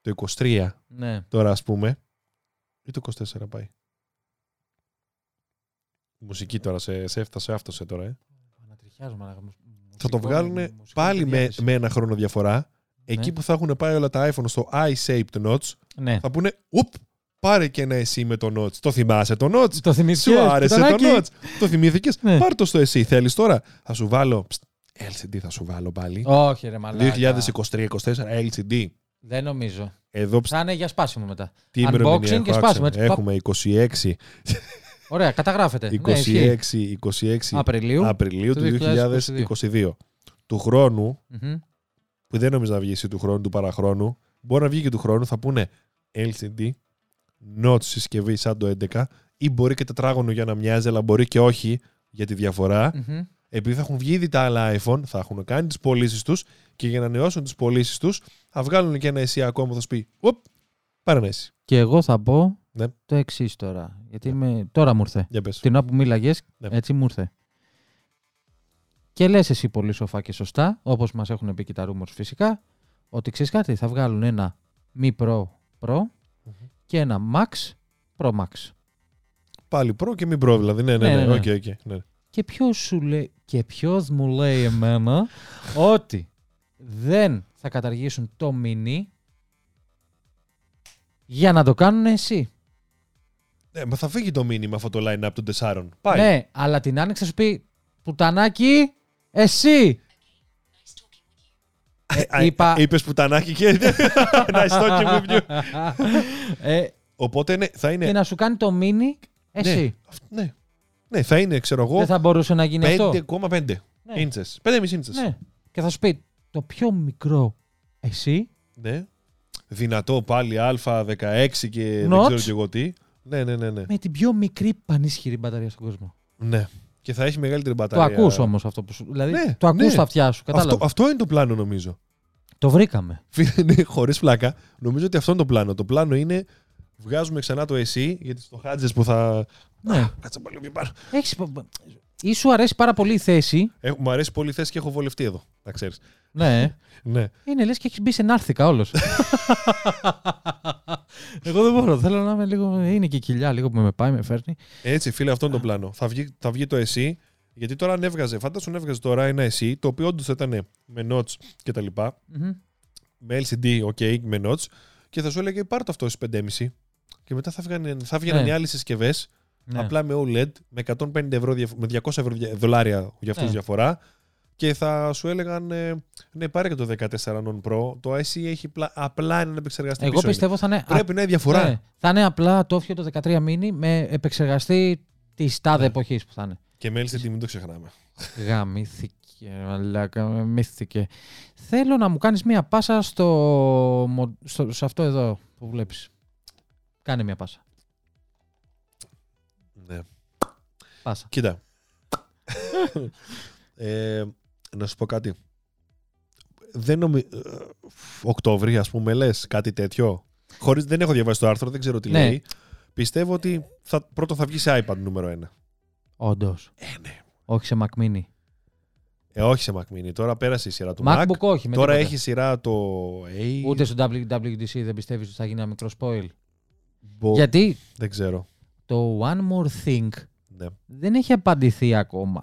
το 23 Ναι. τώρα ας πούμε, ή το 24 πάει. Μουσική τώρα, σε, σε έφτασε, άφτωσε τώρα. Ε. Ανατριχιάζω, μαλάκα. Μου- Θα το μουσικό- βγάλουν μουσικό πάλι με, διάθεση. με ένα χρόνο διαφορά. Εκεί Ναι. που θα έχουν πάει όλα τα iPhone στο i-shaped notch, Ναι. θα πούνε Ουπ, πάρε και ένα εσύ με το notch. Το θυμάσαι το notch. Το θυμήθηκες, Σου άρεσε Κουτανάκι; το notch. Το θυμήθηκες; Ναι. Πάρ το στο εσύ. Θέλεις τώρα; Θα σου βάλω. Ψτ, LCD θα σου βάλω πάλι. Όχι, ρε μαλάκα. 2023-24 LCD. Δεν νομίζω. Εδώ ψ, Θα είναι για σπάσιμο μετά. τι Unboxing ημερομηνία και έχω, σπάσιμο, άξιο. έτσι, Έχουμε 26, Ωραία, καταγράφεται. Ναι, ισχύει. 26, 26 Απριλίου. Απριλίου του του 2022. Του χρόνου, Μμμ. Που δεν νομίζω να βγει εσύ του χρόνου, του παραχρόνου, μπορεί να βγει και του χρόνου, θα πούνε LCD, notch συσκευή σαν το 11, ή μπορεί και τετράγωνο για να μοιάζει, αλλά μπορεί και όχι για τη διαφορά. Μμμ. επειδή θα έχουν βγει ήδη τα άλλα iPhone, θα έχουν κάνει τις πωλήσεις τους και για να νεώσουν τις πωλήσεις τους, θα βγάλουν και ένα εσύ ακόμα που θα σου πει: Οπ, πάρε ένα SE. Και εγώ θα πω Ναι. το εξής τώρα. Γιατί είμαι... τώρα μου ήρθε. Για πες. Την ώρα που μίλαγες, Ναι. έτσι μου ήρθε. Και λες εσύ πολύ σοφά και σωστά, όπως μας έχουν πει και τα rumors φυσικά, ότι ξέρεις κάτι, θα βγάλουν ένα μη Pro Pro Μμμ. και ένα Max Pro Max. Πάλι Pro και μη Pro, δηλαδή. Ναι, ναι, Ναι, ναι. ναι, οκ, ναι. οκ, ναι. Και ποιος σου λέει, και ποιος μου λέει εμένα ότι δεν θα καταργήσουν το mini για να το κάνουν εσύ. Ναι, μα θα φύγει το μήνυμα αυτό το line-up των τεσσάρων. Πάει. Ναι, αλλά την άνοιξη θα σου πει πουτανάκι, εσύ. Α, είπα- Είπες πουτανάκι και. nice talking with you. ε, Οπότε ναι, θα είναι. και να σου κάνει το mini εσύ. Ναι, αυ- ναι. ναι, θα είναι, ξέρω εγώ, Δεν θα μπορούσε να γίνει αυτό; 5,5 Ναι. ίντσες. 5,5 ίντσες. Ναι. Και θα σου πει το πιο μικρό εσύ; Ναι. Δυνατό πάλι Α16 και δεν Notch. ξέρω και εγώ τι. Ναι, ναι, ναι. ναι. με την πιο μικρή πανίσχυρη μπαταρία στον κόσμο. ναι. Και θα έχει μεγαλύτερη Το μπαταρία. ακούς όμως αυτό που σου. Δηλαδή Ναι, το ακούς ναι. στα αυτιά σου. Κατάλαβες; Αυτό, αυτό είναι το πλάνο νομίζω. Το βρήκαμε. ναι, Χωρίς πλάκα. Νομίζω ότι αυτό είναι το πλάνο. Το πλάνο είναι βγάζουμε ξανά το εσύ για τι στοχάτζε που θα. Ναι. Κάτσε πάλι μην πάρω. Έχεις... Ή σου αρέσει πάρα πολύ η θέση. Έχω, μου αρέσει πολύ η θέση και έχω βολευτεί εδώ. Να ξέρεις. Ναι. Ναι. Είναι λες και έχεις μπει σε νάρθηκα όλος. Εγώ δεν μπορώ. Θέλω να είμαι λίγο... Είναι και η κοιλιά λίγο που με πάει, με φέρνει. Έτσι, φίλε, αυτό είναι το πλάνο. Θα βγει, θα βγει το εσύ. Γιατί τώρα αν έβγαζε, φαντάσου να έβγαζε τώρα ένα εσύ, το οποίο όντως θα ήταν με notes και τα λοιπά, Μμμ. με LCD, ok, με notes, και θα σου έλεγε πάρ' το αυτό στις 5,5. Και μετά θα, βγαίνουν, θα βγαίνουν Ναι. οι άλλες συσκευές Ναι. απλά με OLED, με 150 ευρώ, διαφ- με 200 ευρώ δια- δολάρια για αυτούς Ναι. διαφορά. Και θα σου έλεγαν, ε, ναι, πάρε και το 14 non Pro. Το IC έχει πλα- απλά έναν επεξεργαστή Εγώ πίσω. πιστεύω θα είναι... είναι. Πρέπει να είναι διαφορά. Ναι. Θα είναι απλά το όφιο το 13 mini με επεξεργαστή της τάδε Ναι. εποχής που θα είναι. Και με LCD μην το ξεχνάμε. Γαμήθηκε, μαλάκα, μύθηκε. Θέλω να μου κάνεις μία πάσα στο, μο- στο, σε αυτό εδώ που βλέπεις. Κάνε μία πάσα. Ναι. Πάσα. Κοίτα. ε, να σου πω κάτι. Δεν νομι... ε, Οκτώβρη, ας πούμε, λες κάτι τέτοιο; Χωρίς... Δεν έχω διαβάσει το άρθρο, δεν ξέρω τι Ναι. λέει. Πιστεύω ότι θα... πρώτο θα βγει σε iPad νούμερο ένα. Όντως. Ε, ναι. Όχι σε Mac Mini. Ε, όχι σε Mac Mini. Τώρα πέρασε η σειρά του Mac. MacBook όχι. Με Τώρα τίποτα. έχει σειρά το A. Ούτε στο WWDC δεν πιστεύεις ότι θα γίνει ένα μικρό spoil; Μπο- Γιατί; Δεν ξέρω. το One More Thing Ναι. δεν έχει απαντηθεί ακόμα.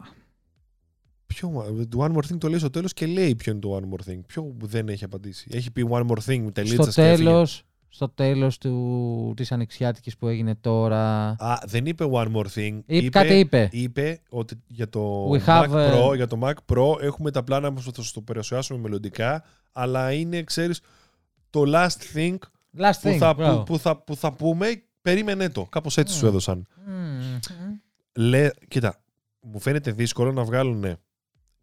Ποιο, το One More Thing το λέει στο τέλος και λέει ποιο είναι το One More Thing. Ποιο δεν έχει απαντήσει. Έχει πει One More Thing, τελίτσα στο τέλος, στο τέλος του, της ανοιξιάτικης που έγινε τώρα. Α, δεν είπε one more thing. Είπε, κάτι είπε. Είπε ότι για το, We Mac have, ε, Pro, για το Mac Pro έχουμε τα πλάνα μας που θα σου το παρουσιάσουμε μελλοντικά, αλλά είναι, ξέρεις, το last thing, Last που, thing. θα, μπράβο. που, που θα, που θα πούμε, περίμενε το. Κάπως έτσι Mm. σου έδωσαν. Μμμ. Λέ, κοίτα, μου φαίνεται δύσκολο να βγάλουν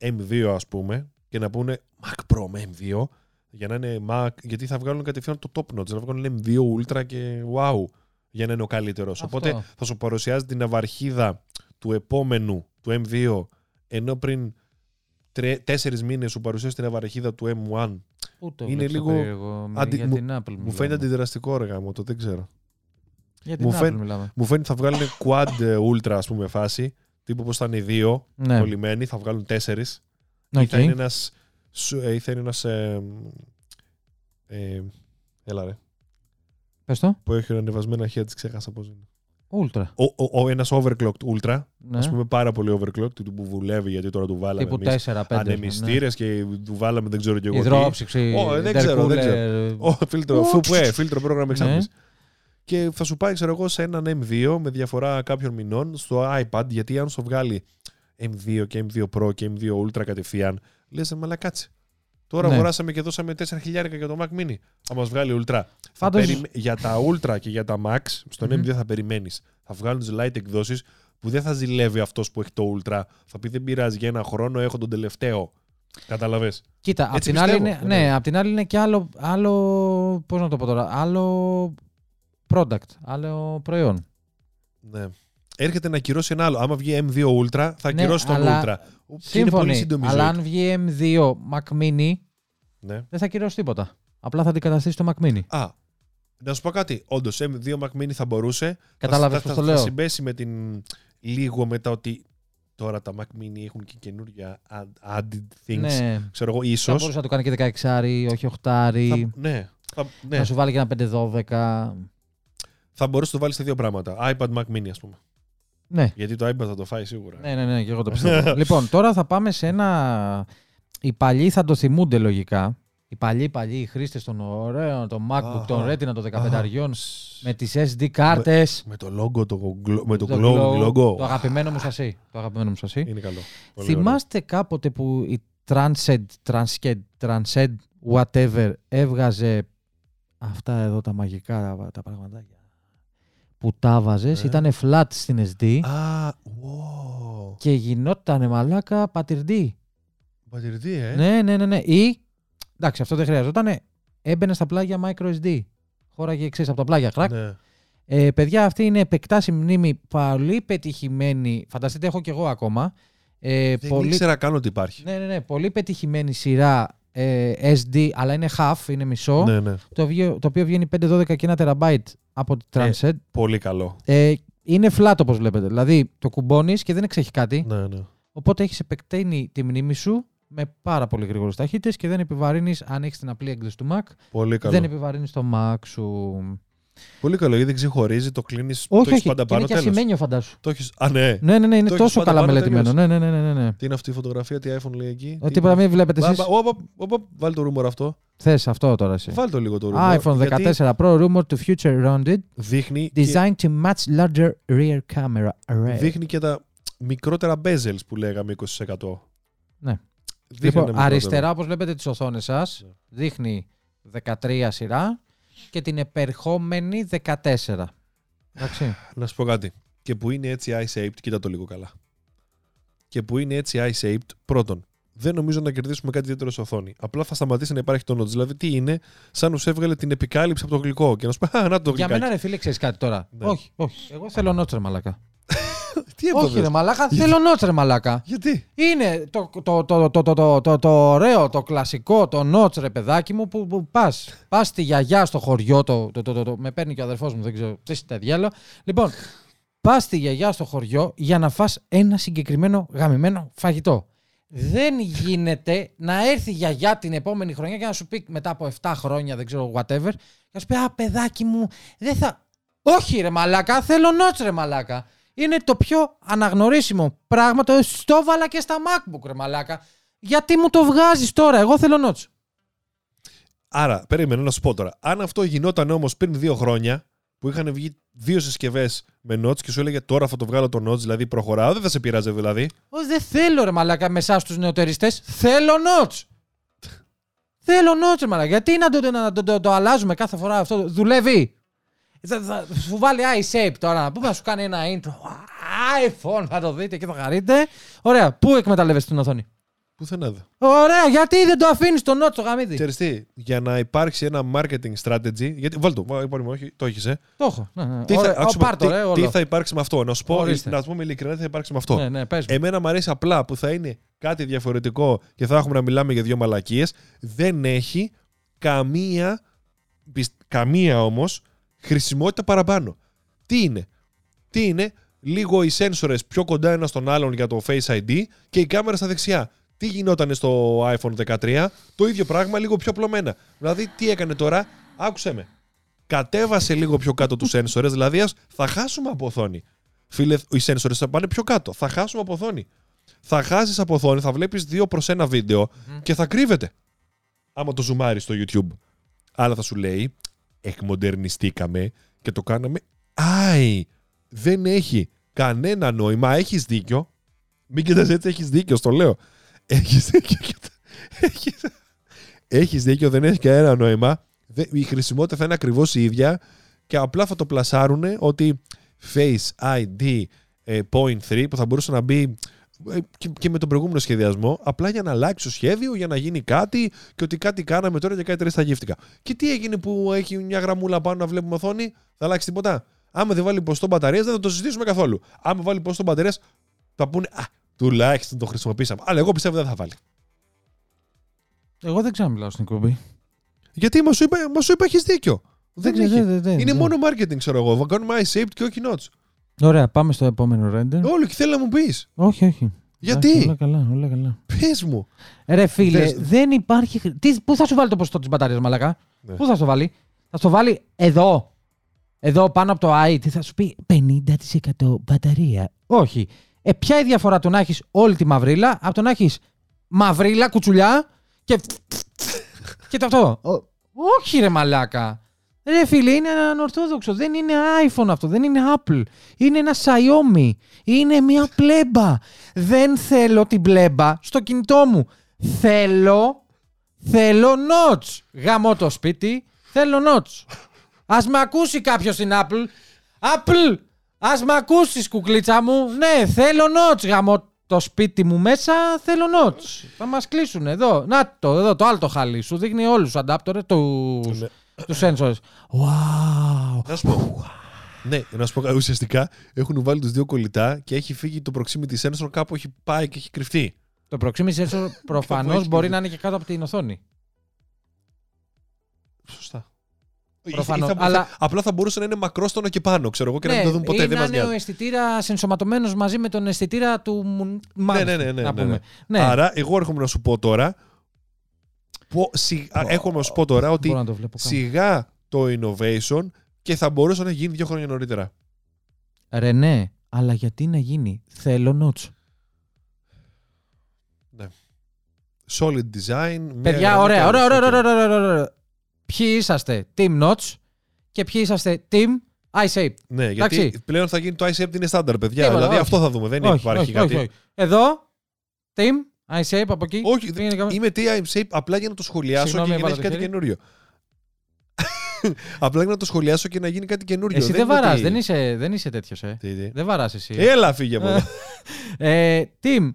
M2 ας πούμε και να πούνε Mac Pro με M2 για να είναι Mac, γιατί θα βγάλουν κατευθείαν το top notch, θα βγάλουν M2 Ultra και wow για να είναι ο καλύτερος. Αυτό. Οπότε θα σου παρουσιάζει την ναυαρχίδα του επόμενου, του M2, ενώ πριν τρε, τέσσερις μήνες σου παρουσιάζει την ναυαρχίδα του M1. Πού το είναι βλέπεις το λίγο περίεργο, με- αντι- για μου- την Apple Μου μιλάμε. φαίνεται αντιδραστικό όργα μου, το δεν ξέρω. Για την μου Apple φαίν- μιλάμε. Μου φαίνεται θα βγάλουν quad ε, ultra ας πούμε φάση, τύπου πως θα είναι δύο Ναι, κολλημένοι, θα βγάλουν τέσσερις οκ. Ή θα είναι ένας, σου- ε, ή θα είναι ένας ε, ε, έλα ρε, Πες το. που έχει ανεβασμένα αρχεία της ξέχασα πώς είναι. Ultra. Ο, ο, ο, ένας overclocked ultra, Ναι. ας πούμε πάρα πολύ overclocked, του που βουλεύει γιατί τώρα του βάλαμε Τύπου εμείς 4-5. ανεμιστήρες και του βάλαμε δεν ξέρω και εγώ τι. Υδρόψυξη. Ω, δεν ξέρω, δεν intercooler. Ω, φίλτρο, φου, που, ε, φίλτρο πρόγραμμα Ναι. Εξάπλης. Και θα σου πάει, ξέρω εγώ, σε έναν M2 με διαφορά κάποιων μηνών στο iPad, γιατί αν σου βγάλει M2 και M2 Pro και M2 Ultra κατευθείαν, λες, μα κάτσε. Τώρα Ναι. αγοράσαμε και δώσαμε 4 χιλιάρικα για το Mac Mini. Θα μας βγάλει Ultra. Θα Πάντως- περιμέ- Για τα Ultra και για τα Max, στον Μμμ. M2 θα περιμένεις. Θα βγάλουν τις light εκδόσεις που δεν θα ζηλεύει αυτός που έχει το Ultra. Θα πει δεν πειράζει για ένα χρόνο, έχω τον τελευταίο. Καταλαβες. Κοίτα, απ' Έτσι την, άλλη πιστεύω, είναι, ναι. ναι, απ' την άλλη είναι και άλλο, άλλο, πώς να το πω τώρα, άλλο product, άλλο προϊόν. Ναι. Έρχεται να ακυρώσει ένα άλλο. Άμα βγει M2 Ultra, θα Ναι, ακυρώσει τον αλλά Ultra. Και είναι πολύ Σύμφωνοι, σύντομη η αλλά ζωή. αν βγει M2 Mac Mini, Ναι. δεν θα κυρώσει τίποτα. Απλά θα αντικαταστήσει το Mac Mini. Α, να σου πω κάτι. Όντως, M2 Mac Mini θα μπορούσε. Κατάλαβες θα, πώς θα, το θα, λέω; συμπέσει με την λίγο μετά ότι τώρα τα Mac Mini έχουν και καινούργια add- added things. Ναι, Ξέρω εγώ, θα ίσως. μπορούσε να το κάνει και 16 όχι 8 ναι. Θα, ναι. να σου βάλει και ένα 512. Θα μπορούσε να το βάλεις σε δύο πράγματα. iPad Mac Mini, ας πούμε. Ναι, Γιατί το iPad θα το φάει σίγουρα. ναι, ναι, ναι, και εγώ το πιστεύω. λοιπόν, τώρα θα πάμε σε ένα. Οι παλιοί θα το θυμούνται λογικά. Οι παλιοί, παλιοί, οι χρήστες των ωραίων, των MacBook, Αχα. των Retina, των 15 Αχα. με τις SD κάρτες. Με το logo, το, glo- με το, Το glow glow, logo. Το αγαπημένο μου σασί. Το αγαπημένο μου σασί. Είναι καλό. Πολύ Θυμάστε κάποτε που η Transcend, Transcend, Transcend, whatever, έβγαζε αυτά εδώ τα μαγικά τα, τα πραγματάκια; Που τα βάζες, Ναι. ήταν flat στην SD ωραίο. Α, wow. και γινότανε μαλάκα πατυρντή. Πατηρτή, ε. Ναι, ναι, ναι, ναι. Ή, εντάξει, αυτό δεν χρειαζόταν, έμπαινε στα πλάγια microSD. Χώραγε εξής από τα πλάγια, κρακ. Ναι. Ε, παιδιά, αυτή είναι επεκτάσιμη μνήμη, πολύ πετυχημένη. Φανταστείτε, έχω κι εγώ ακόμα. Ε, Δεν πολύ, ήξερα καν ότι υπάρχει. ναι, ναι, ναι, πολύ πετυχημένη σειρά ε, SD, αλλά είναι half, είναι μισό. Ναι, ναι. Το, βγει- το οποίο βγαίνει 512 και 1 τεραμπάιτ από τη Ε. Transcend. Πολύ καλό. Ε, είναι flat όπως βλέπετε. Δηλαδή το κουμπώνεις και δεν εξέχει κάτι. Ναι, ναι. Οπότε έχεις επεκτείνει τη μνήμη σου με πάρα πολύ γρήγορε ταχύτητες και δεν επιβαρύνεις αν έχεις την απλή έκδοση του Mac. Πολύ καλό. Δεν επιβαρύνεις το Mac σου. Πολύ καλό. Γιατί δεν ξεχωρίζει, το κλείνεις. το όχι, έχεις όχι. πάντα και είναι πάνω. και τέλος. ασημένιο, φαντάσου. Το έχεις... Α, ναι. Ναι, ναι, ναι, είναι Το έχεις τόσο πάντα καλά πάνω, μελετημένο. Ναι, ναι, ναι, ναι, ναι. Τι είναι αυτή η φωτογραφία, τι iPhone λέει εκεί. Ότι πρέπει να μην βλέπετε εσείς. Βάλει το rumor αυτό. Θες αυτό τώρα εσύ. Βάλει το λίγο το rumor. iPhone γιατί 14 Pro rumored to future rounded, Δείχνει, και, designed to much larger rear camera array. δείχνει και τα μικρότερα bezels που λέγαμε 20%. Ναι. Δείχνει Λοιπόν, ένα μικρότερο. αριστερά, όπως βλέπετε τις οθόνες σας, δείχνει 13 σειρά και την επερχόμενη 14. Εντάξει. Να σου πω κάτι. Και που είναι έτσι i-shaped, κοίτα το λίγο καλά. Και που είναι έτσι i-shaped, πρώτον, δεν νομίζω να κερδίσουμε κάτι ιδιαίτερο σε οθόνη. Απλά θα σταματήσει να υπάρχει το notch. Δηλαδή, τι είναι, σαν να σου έβγαλε την επικάλυψη από το γλυκό και να σου πει Α, να το Για γλυκάκι. μένα, ρε φίλε, ξέρεις κάτι τώρα. Ναι. Όχι, όχι. Εγώ θέλω νότς, ρε μαλάκα. Τι έπαθες? όχι, ρε μαλάκα, θέλω νότς, ρε μαλάκα. Γιατί. Είναι το, το, το, το, το, το, το, το ωραίο, το κλασικό, το νότς, ρε παιδάκι μου, που, που πας. Πας στη γιαγιά στο χωριό, το, το, το, το, το- με παίρνει και ο αδερφός μου, δεν ξέρω, τι τα διάλο. Λοιπόν, πας στη γιαγιά στο χωριό για να φας ένα συγκεκριμένο γαμημένο φαγητό. Δεν γίνεται να έρθει η γιαγιά την επόμενη χρονιά και να σου πει μετά από 7 χρόνια, δεν ξέρω, whatever, και να σου πει Α, παιδάκι μου, δεν θα. Όχι, ρε μαλάκα, θέλω νότς, ρε μαλάκα. Είναι το πιο αναγνωρίσιμο πράγμα. Το στο βάλα και στα MacBook, ρε μαλάκα. Γιατί μου το βγάζεις τώρα, εγώ θέλω νότς. Άρα, περίμενε να σου πω τώρα. Αν αυτό γινόταν όμως πριν δύο χρόνια, που είχαν βγει δύο συσκευές με notes και σου έλεγε τώρα θα το βγάλω το notes, δηλαδή προχωράω, δεν θα σε πειράζει δηλαδή. Όχι, δεν θέλω ρε μαλάκα με εσάς τους νεοτεριστές. Θέλω notes. θέλω notes, ρε μαλάκα. Γιατί να το, να το, το, το αλλάζουμε κάθε φορά αυτό; Δουλεύει. Θα, θα σου βάλει iShape τώρα. Να πούμε να σου κάνει ένα intro. iPhone θα το δείτε και θα χαρείτε. Ωραία. Πού εκμεταλλεύεσαι την οθόνη; Πουθενά δεν. Ωραία. Γιατί δεν το αφήνεις το notes το γαμίδι; Ξέρεις τι, για να υπάρξει ένα marketing strategy. Γιατί, βάλ το, βάλ, είπαμε, όχι, το έχεις, ε. Το έχω. Ναι, ναι. Τι, θα, Ωραία, ο, άκουσα, πάρ' το, τι, ρε, τι όλο. θα υπάρξει με αυτό. Να σου πω, Ορίστε. να σου πούμε ειλικρινά τι θα υπάρξει με αυτό. Ναι, ναι, πες μου. Εμένα μου αρέσει απλά που θα είναι κάτι διαφορετικό και θα έχουμε να μιλάμε για δύο μαλακίες. Δεν έχει καμία, πισ- καμία όμως χρησιμότητα παραπάνω. Τι είναι, τι είναι, λίγο οι sensors πιο κοντά ένα στον άλλον για το Face ID και η κάμερα στα δεξιά. Τι γινόταν στο iPhone 13, το ίδιο πράγμα λίγο πιο πλωμένα. Δηλαδή, τι έκανε τώρα, άκουσε με. Κατέβασε λίγο πιο κάτω τους sensors, δηλαδή ας, θα χάσουμε από οθόνη. Φίλε, οι sensors θα πάνε πιο κάτω. Θα χάσουμε από οθόνη. Θα χάσεις από οθόνη, θα βλέπεις 2 προς 1 βίντεο και θα κρύβεται. Άμα το ζουμάρει στο YouTube. Αλλά θα σου λέει, εκμοντερνιστήκαμε και το κάναμε. Άι, δεν έχει κανένα νόημα. Έχεις δίκιο. Μην κοιτάς έτσι, έχεις δίκιο, στο λέω. Έχεις δίκιο. Έχεις, έχεις δίκιο, δεν έχει κανένα νόημα. Δεν- Η χρησιμότητα θα είναι ακριβώς η ίδια και απλά θα το πλασάρουν ότι Face ID ε, Point 3 που θα μπορούσε να μπει ε, και, και με τον προηγούμενο σχεδιασμό, απλά για να αλλάξει το σχέδιο, για να γίνει κάτι και ότι κάτι κάναμε τώρα και κάτι τρεις τα γύφτηκα. Και τι έγινε που έχει μια γραμμούλα πάνω να βλέπουμε οθόνη, θα αλλάξει τίποτα; Άμα δεν βάλει ποστό μπαταρίας, δεν θα το συζητήσουμε καθόλου. Άμα βάλει ποστό μπαταρίας, θα πούνε Α, τουλάχιστον το χρησιμοποίησαμε. Αλλά εγώ πιστεύω δεν θα βάλει. Εγώ δεν ξαναμιλάω στην εκπομπή. Γιατί μας σου είπα, μας σου είπα έχεις δίκιο. Δεν ξέρω, έχει. δεν- δεν- Είναι δεν. μόνο marketing, ξέρω εγώ. Θα κάνουμε iShaped και όχι notes. Ωραία, πάμε στο επόμενο render. Όλο και θέλει να μου πεις. Όχι, όχι. Γιατί; Εντάξει, Όλα καλά, όλα καλά. Πες μου. Ρε φίλε, Δες- δεν υπάρχει. χρ- Τι, πού θα σου βάλει το ποσοστό της μπαταρίας, Μαλακά; Ναι. Πού θα στο βάλει; Θα στο βάλει εδώ. Εδώ πάνω από το i. Τι θα σου πει; 50% μπαταρία. Όχι. Ε, ποια είναι η διαφορά του να έχεις όλη τη μαυρίλα από το να έχεις μαυρίλα, κουτσουλιά και. και το αυτό; Ο- όχι, ρε Μαλάκα. Ρε φίλε, είναι ανορθόδοξο. Δεν είναι iPhone αυτό. Δεν είναι Apple. Είναι ένα Xiaomi. Είναι μια πλέμπα. Δεν θέλω την πλέμπα στο κινητό μου. Θέλω. Θέλω notch. Γαμώ το σπίτι. Θέλω notch. Ας με ακούσει κάποιος στην Apple. Apple! Ας με ακούσεις κουκλίτσα μου. Ναι, θέλω notch. Γαμώ το σπίτι μου μέσα. Θέλω notch. Θα μας κλείσουν εδώ. Να το, εδώ το άλλο το χαλί. Σου δείχνει όλους τους adapters, τους, Ναι. Τους sensors. Wow. Να σου πω. Ναι, να σου πω κα- ουσιαστικά έχουν βάλει τους δύο κολλητά και έχει φύγει το proximity sensor κάπου έχει πάει και έχει κρυφτεί. Το proximity sensor προφανώς έχει μπορεί κρυφτεί. να είναι και κάτω από την οθόνη. Σωστά. Προφανώς, Ή θα- αλλά- θα- απλά θα μπορούσε να είναι μακρόστονο και πάνω, ξέρω εγώ, και να μην το δουν ποτέ. Ναι, ή Δεν να μα είναι ο νοιάζει. αισθητήρα ενσωματωμένος μαζί με τον αισθητήρα του μου- μάνου, ναι, ναι, ναι, να ναι, πούμε. ναι. Ναι, Άρα, εγώ έρχομαι να σου πω τώρα. Πω, σι- α, έρχομαι να σου πω τώρα ότι μπορώ να το βλέπω κάπου. σιγά το innovation και θα μπορούσε να γίνει δύο χρόνια νωρίτερα. Ρε ναι, αλλά γιατί να γίνει; Θέλω notch. Solid design. μια Παιδιά, γραμμή ωραία, ωραία, κάτω. ωραία, ωραία, ωραία, ωραία, ωραία. Ποιοι είσαστε; Team Notch και ποιοι είσαστε; Team iShape. Ναι, γιατί Εντάξει. πλέον θα γίνει το ICF είναι στάνταρ, παιδιά. Τίποτα, δηλαδή όχι. αυτό θα δούμε. Δεν όχι, υπάρχει όχι, κάτι. όχι, όχι. Εδώ, Team iShape από εκεί; Όχι, Πήγαινε καμία- είμαι TIM shape απλά για να το σχολιάσω Συγγνώμη, και για να έβαλα έχει το κάτι χέρι. καινούριο. απλά για να το σχολιάσω και να γίνει κάτι καινούριο. Εσύ δεν είναι βαράς, ότι- δεν είσαι, δεν είσαι τέτοιος, ε. Τι, τι. Δεν βαράς εσύ. Έλα, φύγε από εδώ. Ε, team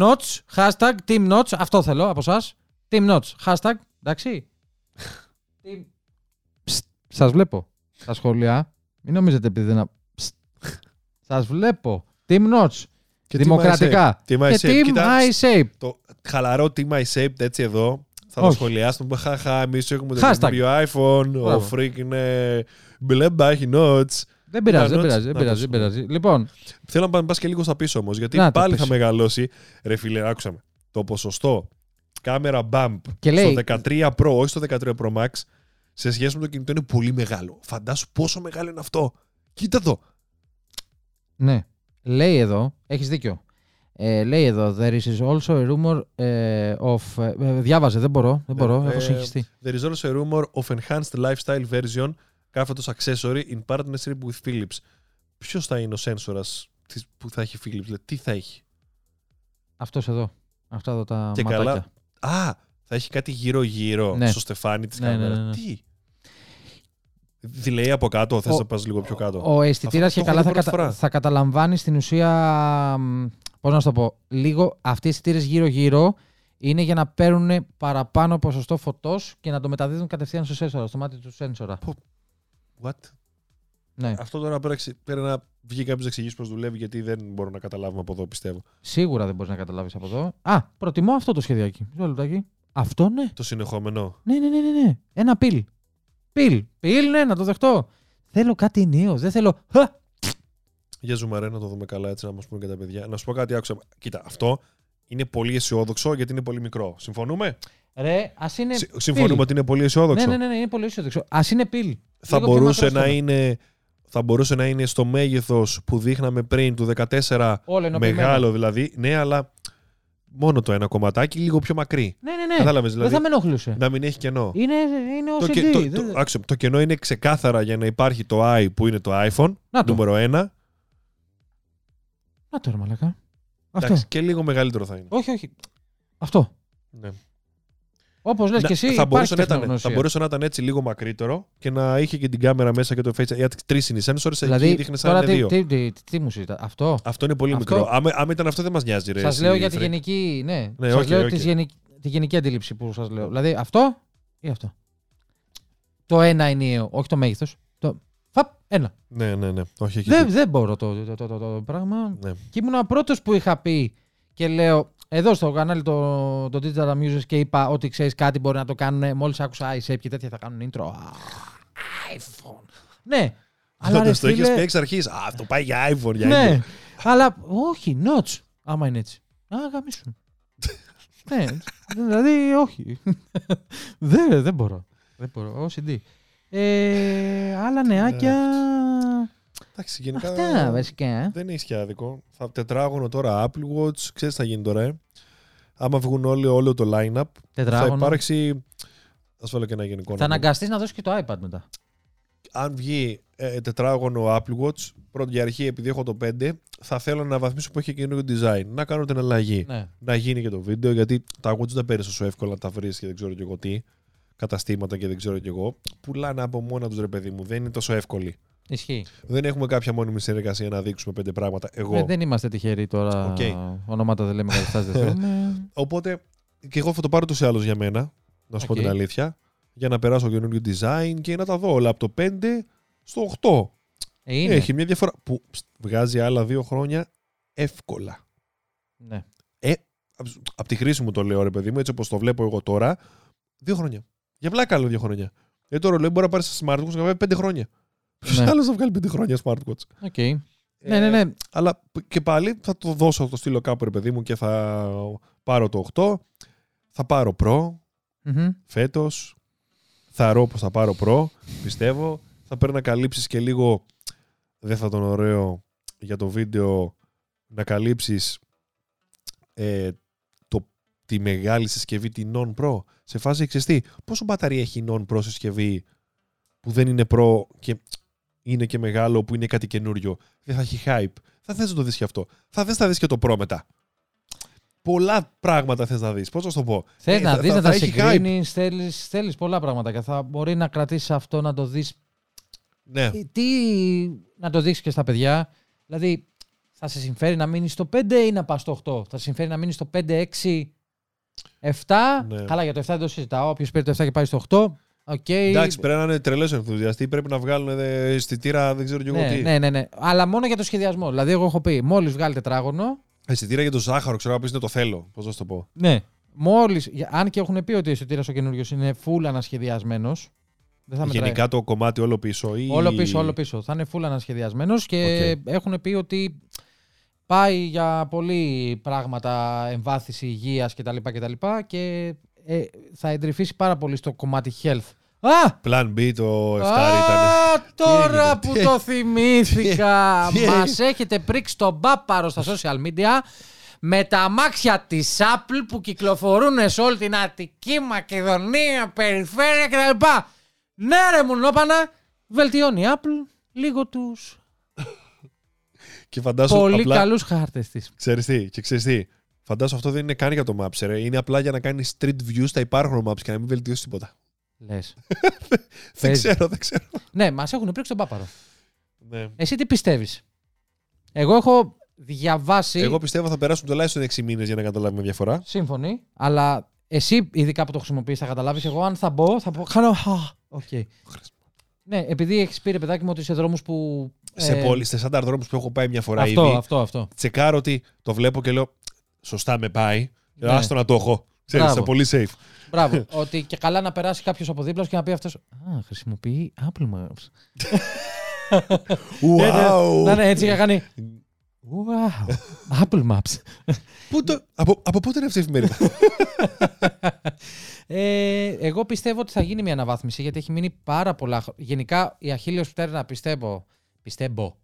Notch, hashtag Team Notch, αυτό θέλω από εσά. Team Notch, hashtag, εντάξει. Team... Ψτ, σας βλέπω τα σχόλια. Μην νομίζετε επειδή δεν... Ψτ. Σας βλέπω. Team Notch, Και δημοκρατικά. Team iShape. Και Team Κοίτα, iShape. Το χαλαρό Team iShape έτσι εδώ. Θα το Όχι. σχολιάσουμε. Χαχά, εμείς έχουμε το Hashtag. καινούριο iPhone. Ο Μπράβο. Freak είναι μπλέμπα, έχει notes. Δεν πειράζει, δεν Notes, πειράζει, δεν να πειράζει, το δεν πειράζει. Λοιπόν, Θέλω να πας και λίγο στα πίσω όμως. Γιατί Να, τα πάλι πίσω. θα μεγαλώσει. Ρε φίλε, άκουσα με. Το ποσοστό κάμερα bump Και λέει- στο 13 Pro, όχι στο 13 Pro Max, σε σχέση με το κινητό είναι πολύ μεγάλο. Φαντάσου πόσο μεγάλο είναι αυτό. Κοίτα το. ναι. Λέει εδώ, έχεις δίκιο. Ε, λέει εδώ, there is also a rumor ε, of... ε, διάβαζε, δεν μπορώ, δεν Ναι, μπορώ, ε, έχω συγχυστεί. There is also a rumor of enhanced lifestyle version κάθετος accessory in partnership with Philips. Ποιος θα είναι ο σένσορας της- που θα έχει Philips, δηλαδή τι θα έχει; Αυτός εδώ, αυτά εδώ τα Και ματάκια. καλά. Α, θα έχει κάτι γύρω-γύρω Ναι. στο στεφάνι της Ναι, ναι, κάμερας. ναι, ναι. Τι; Delay από κάτω, θες Ο- να πας λίγο πιο κάτω. Ο αισθητήρας Αυτό και το καλά θα, έχω δει πρώτη κατα... φορά. θα καταλαμβάνει στην ουσία. Πώς να σου το πω. Λίγο αυτοί οι αισθητήρες γύρω-γύρω είναι για να παίρνουν παραπάνω ποσοστό φωτός και να το μεταδίδουν κατευθείαν στο σένσορα, στο μάτι του σένσορα. What? Ναι. Αυτό τώρα πρέπει, να εξε- πρέπει να βγει κάποιος να εξηγήσει πώς δουλεύει, γιατί δεν μπορούμε να καταλάβουμε από εδώ, πιστεύω. Σίγουρα δεν μπορείς να καταλάβεις από εδώ. Α, προτιμώ αυτό το σχεδιάκι. Μισό λεπτάκι. Αυτό ναι. Το συνεχόμενο. Ναι, ναι, ναι, ναι, ναι. Ένα πιλ. Πιλ. Πιλ, ναι, να το δεχτώ. Θέλω κάτι νέο. Δεν θέλω. Χα! Για ζουμαρέ να το δούμε καλά έτσι να μας πούνε και τα παιδιά. Να σου πω κάτι, άκουσα. Κοίτα, αυτό είναι πολύ αισιόδοξο γιατί είναι πολύ μικρό. Συμφωνούμε; Ρε, ας είναι. Συ- Συμφωνούμε πιλ. ότι είναι πολύ αισιόδοξο. Ναι, ναι, ναι, ναι, είναι πολύ αισιόδοξο. Α είναι πιλ. Θα, Λίγο πιο μπορούσε να μακρόσκοπο. είναι, θα μπορούσε να είναι στο μέγεθος που δείχναμε πριν του 14 Όλα ενωπημένα. μεγάλο δηλαδή. Ναι, αλλά μόνο το ένα κομματάκι, λίγο πιο μακρύ. Ναι, ναι, ναι. Κατάλαβες, δηλαδή. Δεν θα με ενοχλούσε. Να μην έχει κενό. Είναι, είναι Το, OCD. και- το, δεν- το, άκουσε, το κενό είναι ξεκάθαρα για να υπάρχει το i που είναι το iPhone, Να το. νούμερο 1. Να το ρε μαλακά. Αυτό. Εντάξει, και λίγο μεγαλύτερο θα είναι. Όχι, όχι. Αυτό. Ναι. Όπως λες Να- και εσύ, θα, υπάρχει μπορούσε να ήταν, τεχνογνωσία. θα μπορούσε να ήταν έτσι λίγο μακρύτερο και να είχε και την κάμερα μέσα και το face. Γιατί τρεις είναι οι sensors, Δηλαδή, εκεί δείχνεις σαν τώρα είναι τι, δύο. τι, τι, τι, τι μου συζητά. Αυτό; Αυτό είναι πολύ Αυτό- μικρό. Άμα, άμα ήταν αυτό, δεν μας νοιάζει. ρε, Σας εσύ, λέω για τη freak. γενική. Ναι, Ναι, σας οκ, λέω οκ. της γενικ- τη γενική αντίληψη που σας λέω. Δηλαδή αυτό ή αυτό; Το ένα ενιαίο, όχι το μέγεθος. Το... Φαπ, ένα. Ναι, ναι, ναι. Όχι, εκεί. Δεν, δεν μπορώ το, το, το, το, το πράγμα. Ναι. Και ήμουν ο πρώτος που είχα πει και λέω εδώ στο κανάλι το, το Digital Amusers και είπα ότι ξέρεις κάτι μπορεί να το κάνουν. Μόλις άκουσα iSafe και τέτοια θα κάνουν intro. Α, iPhone. Ναι. Αλλά ρε το το είχε φίλε, πει εξ αρχής. Α, αυτό πάει για iPhone. Για ναι. iPhone. Αλλά όχι, notch. Άμα είναι έτσι. Α, γαμίσουν. ναι, δηλαδή όχι. δεν, δεν μπορώ. Δεν μπορώ. OCD. Ε, άλλα νεάκια. Εντάξει, γενικά. Αυτά βασικά. Δεν είναι άδικο. Θα τετράγωνο τώρα Apple Watch. Ξέρεις τι θα γίνει τώρα, ε. Άμα βγουν όλοι, όλο το line-up, θα Τετράγωνο. υπάρξει. Θα σου βάλω και ένα γενικό. Θα νούμερο. αναγκαστείς να δώσεις και το iPad μετά. αν βγει ε, τετράγωνο Apple Watch, πρώτη για αρχή, επειδή έχω το 5, θα θέλω να βαθμίσω που έχει καινούριο design. Να κάνω την αλλαγή. Ναι. Να γίνει και το βίντεο, γιατί τα watch δεν παίρνεις τόσο εύκολα να τα βρεις και δεν ξέρω κι εγώ τι. Καταστήματα και δεν ξέρω κι εγώ. Πουλάνε από μόνα τους ρε παιδί μου. Δεν είναι τόσο εύκολοι. Ισχύει. Δεν έχουμε κάποια μόνιμη συνεργασία να δείξουμε πέντε πράγματα. Εγώ. Ε, δεν είμαστε τυχεροί τώρα. Οκ. Ονόματα δεν λέμε καταστάσεις δεν θέλουμε. Οπότε και εγώ θα το πάρω τους ή άλλω για μένα. Να σου πω Οκ. την αλήθεια. Για να περάσω καινούριο design και να τα δω όλα από το 5 στο 8. Ε, είναι. Έχει μια διαφορά που ψ, βγάζει άλλα δύο χρόνια εύκολα. Ναι. Από τη χρήση μου το λέω, ρε παιδί μου, έτσι όπως το βλέπω εγώ τώρα, δύο χρόνια. Για πλάκα άλλο δύο χρόνια. Γιατί το ρολόι μπορεί να πάρεις σε smartwatch και να βγάλει πέντε χρόνια. Ποιο Ναι. άλλος θα βγάλει πέντε χρόνια smartwatch. Οκ. Ναι, ναι, ναι. Αλλά π- και πάλι θα το δώσω, θα το στείλω κάπου, ρε παιδί μου, και θα πάρω το 8. Θα πάρω Pro Μμμ. φέτος. Θεωρώ πως θα πάρω Pro, πιστεύω. Θα πρέπει να καλύψεις και λίγο, δεν θα ήταν ωραίο για το βίντεο, να καλύψεις ε, το, τη μεγάλη συσκευή, τη non-pro. Σε φάση εξαιστή, πόσο μπαταρία έχει η non-pro συσκευή που δεν είναι pro και είναι και μεγάλο, που είναι κάτι καινούριο. Δεν θα έχει hype. Θα θες να το δεις και αυτό. Θα θες να δεις και το pro μετά. Πολλά πράγματα θες να δεις. Πώς να σου το πω; Θες Ε, να θα- δεις, θα- να θα τα έχει hype. συγκρίνεις, θέλεις, θέλεις πολλά πράγματα και θα μπορεί να κρατήσεις αυτό να το δεις Ναι. Ε, τι να το δείξεις και στα παιδιά. Δηλαδή, θα σε συμφέρει να μείνεις στο 5 ή να πας στο 8. Θα σε συμφέρει να μείνεις στο 5, 6, 7. Ναι. Καλά, για το 7 δεν το συζητάω. Όποιος παίρνει το 7 και πάει στο 8. Οκ. Εντάξει, πρέπει να είναι τρελός ενθουσιαστής. Πρέπει να βγάλουν ε, αισθητήρα, δεν ξέρω κι εγώ ναι, τι. ναι, ναι, ναι. Αλλά μόνο για το σχεδιασμό. Δηλαδή, εγώ έχω πει, μόλις βγάλει τετράγωνο. Αισθητήρα για το ζάχαρο, ξέρω να πεις είναι το θέλω. Πώς να σου το πω. Ναι. Μόλις, αν και έχουν πει ότι ο αισθητήρας ο καινούριος είναι full ανασχεδιασμένος. Δεν θα μετράει. Γενικά το κομμάτι όλο πίσω. Ή... Όλο πίσω, όλο πίσω. Θα είναι full ανασχεδιασμένος και έχουν πει ότι πάει για πολλοί πράγματα, εμβάθυνση υγείας κτλ. κτλ. Και ε, θα εντρυφήσει πάρα πολύ στο κομμάτι health. Α! Plan B το 7 ήταν. Α, τώρα έγινε, που τι το θυμήθηκα. τι Μας έγινε. έχετε πρίξει τον μπάπαρο στα social media. με τα αμάξια της Apple που κυκλοφορούν σε όλη την Αττική, Μακεδονία, περιφέρεια κτλ. Ναι, ρε μουνόπανα, βελτιώνει η Apple λίγο τους Και φαντάσου πολύ απλά... καλούς χάρτες της. Ξέρεις τι, και ξέρεις τι. Φαντάσου αυτό δεν είναι καν για το Maps, ρε. Είναι απλά για να κάνεις street view στα υπάρχοντα Maps και να μην βελτιώσεις τίποτα. Λες. Δεν Παίζεις. ξέρω, δεν ξέρω. ναι, μας έχουν πρήξει τον πάπαρο. Ναι. Εσύ τι πιστεύεις; Εγώ έχω διαβάσει. Εγώ πιστεύω θα περάσουν τουλάχιστον 6 μήνες για να καταλάβουμε διαφορά. Σύμφωνοι, αλλά εσύ, ειδικά που το χρησιμοποιείς, θα καταλάβεις. Εγώ, αν θα μπω, θα πω. Κάνω. «Α, Οκ. Ναι, επειδή έχεις πει ρε παιδάκι μου ότι σε δρόμους που. Σε ε, πόλεις, σε σάνταρ δρόμους που έχω πάει μια φορά Αυτό, ήδη, αυτό, αυτό. τσεκάρω ότι το βλέπω και λέω Σωστά με πάει. Ναι. Άστο να το έχω. Ξέρεις, Μπράβο. είσαι πολύ safe. Μπράβο. ότι και καλά να περάσει κάποιος από δίπλα σου και να πει αυτός. Α, χρησιμοποιεί Apple Maps. Wow. Να είναι έτσι και να κάνει. Wow. Apple Maps. Πού το- από, από πότε είναι αυτή η εφημερίδα; Ε, εγώ πιστεύω ότι θα γίνει μια αναβάθμιση γιατί έχει μείνει πάρα πολλά χρόνια. Γενικά η αχίλλειος πτέρνα πιστεύω. Πιστεύω.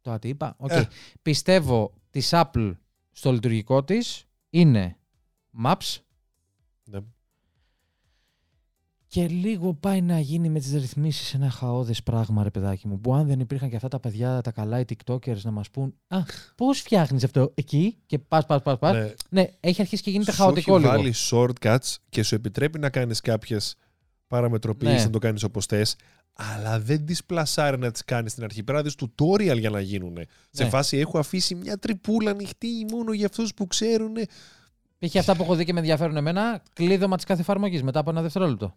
Το τι είπα. Οκ. Ε. Πιστεύω της Apple στο λειτουργικό της είναι Maps Ναι. και λίγο πάει να γίνει με τις ρυθμίσεις ένα χαώδες πράγμα ρε παιδάκι μου που αν δεν υπήρχαν και αυτά τα παιδιά τα καλά οι tiktokers να μας πούν α πώς φτιάχνεις αυτό εκεί και πας πας πας πας ναι, Ναι. έχει αρχίσει και γίνεται Σου χαοτικό έχει λίγο βάλει shortcuts και σου επιτρέπει να κάνεις κάποιες παραμετροποιήσεις, Ναι. να το κάνεις όπως θες, αλλά δεν τις πλασάρει να τις κάνεις στην αρχή. Πρέπει να δεις tutorial για να γίνουν. Σε Ναι. φάση έχω αφήσει μια τρυπούλα ανοιχτή μόνο για αυτούς που ξέρουν. Είχε αυτά που έχω δει και με ενδιαφέρουν εμένα, κλείδωμα της κάθε εφαρμογής μετά από ένα δευτερόλεπτο.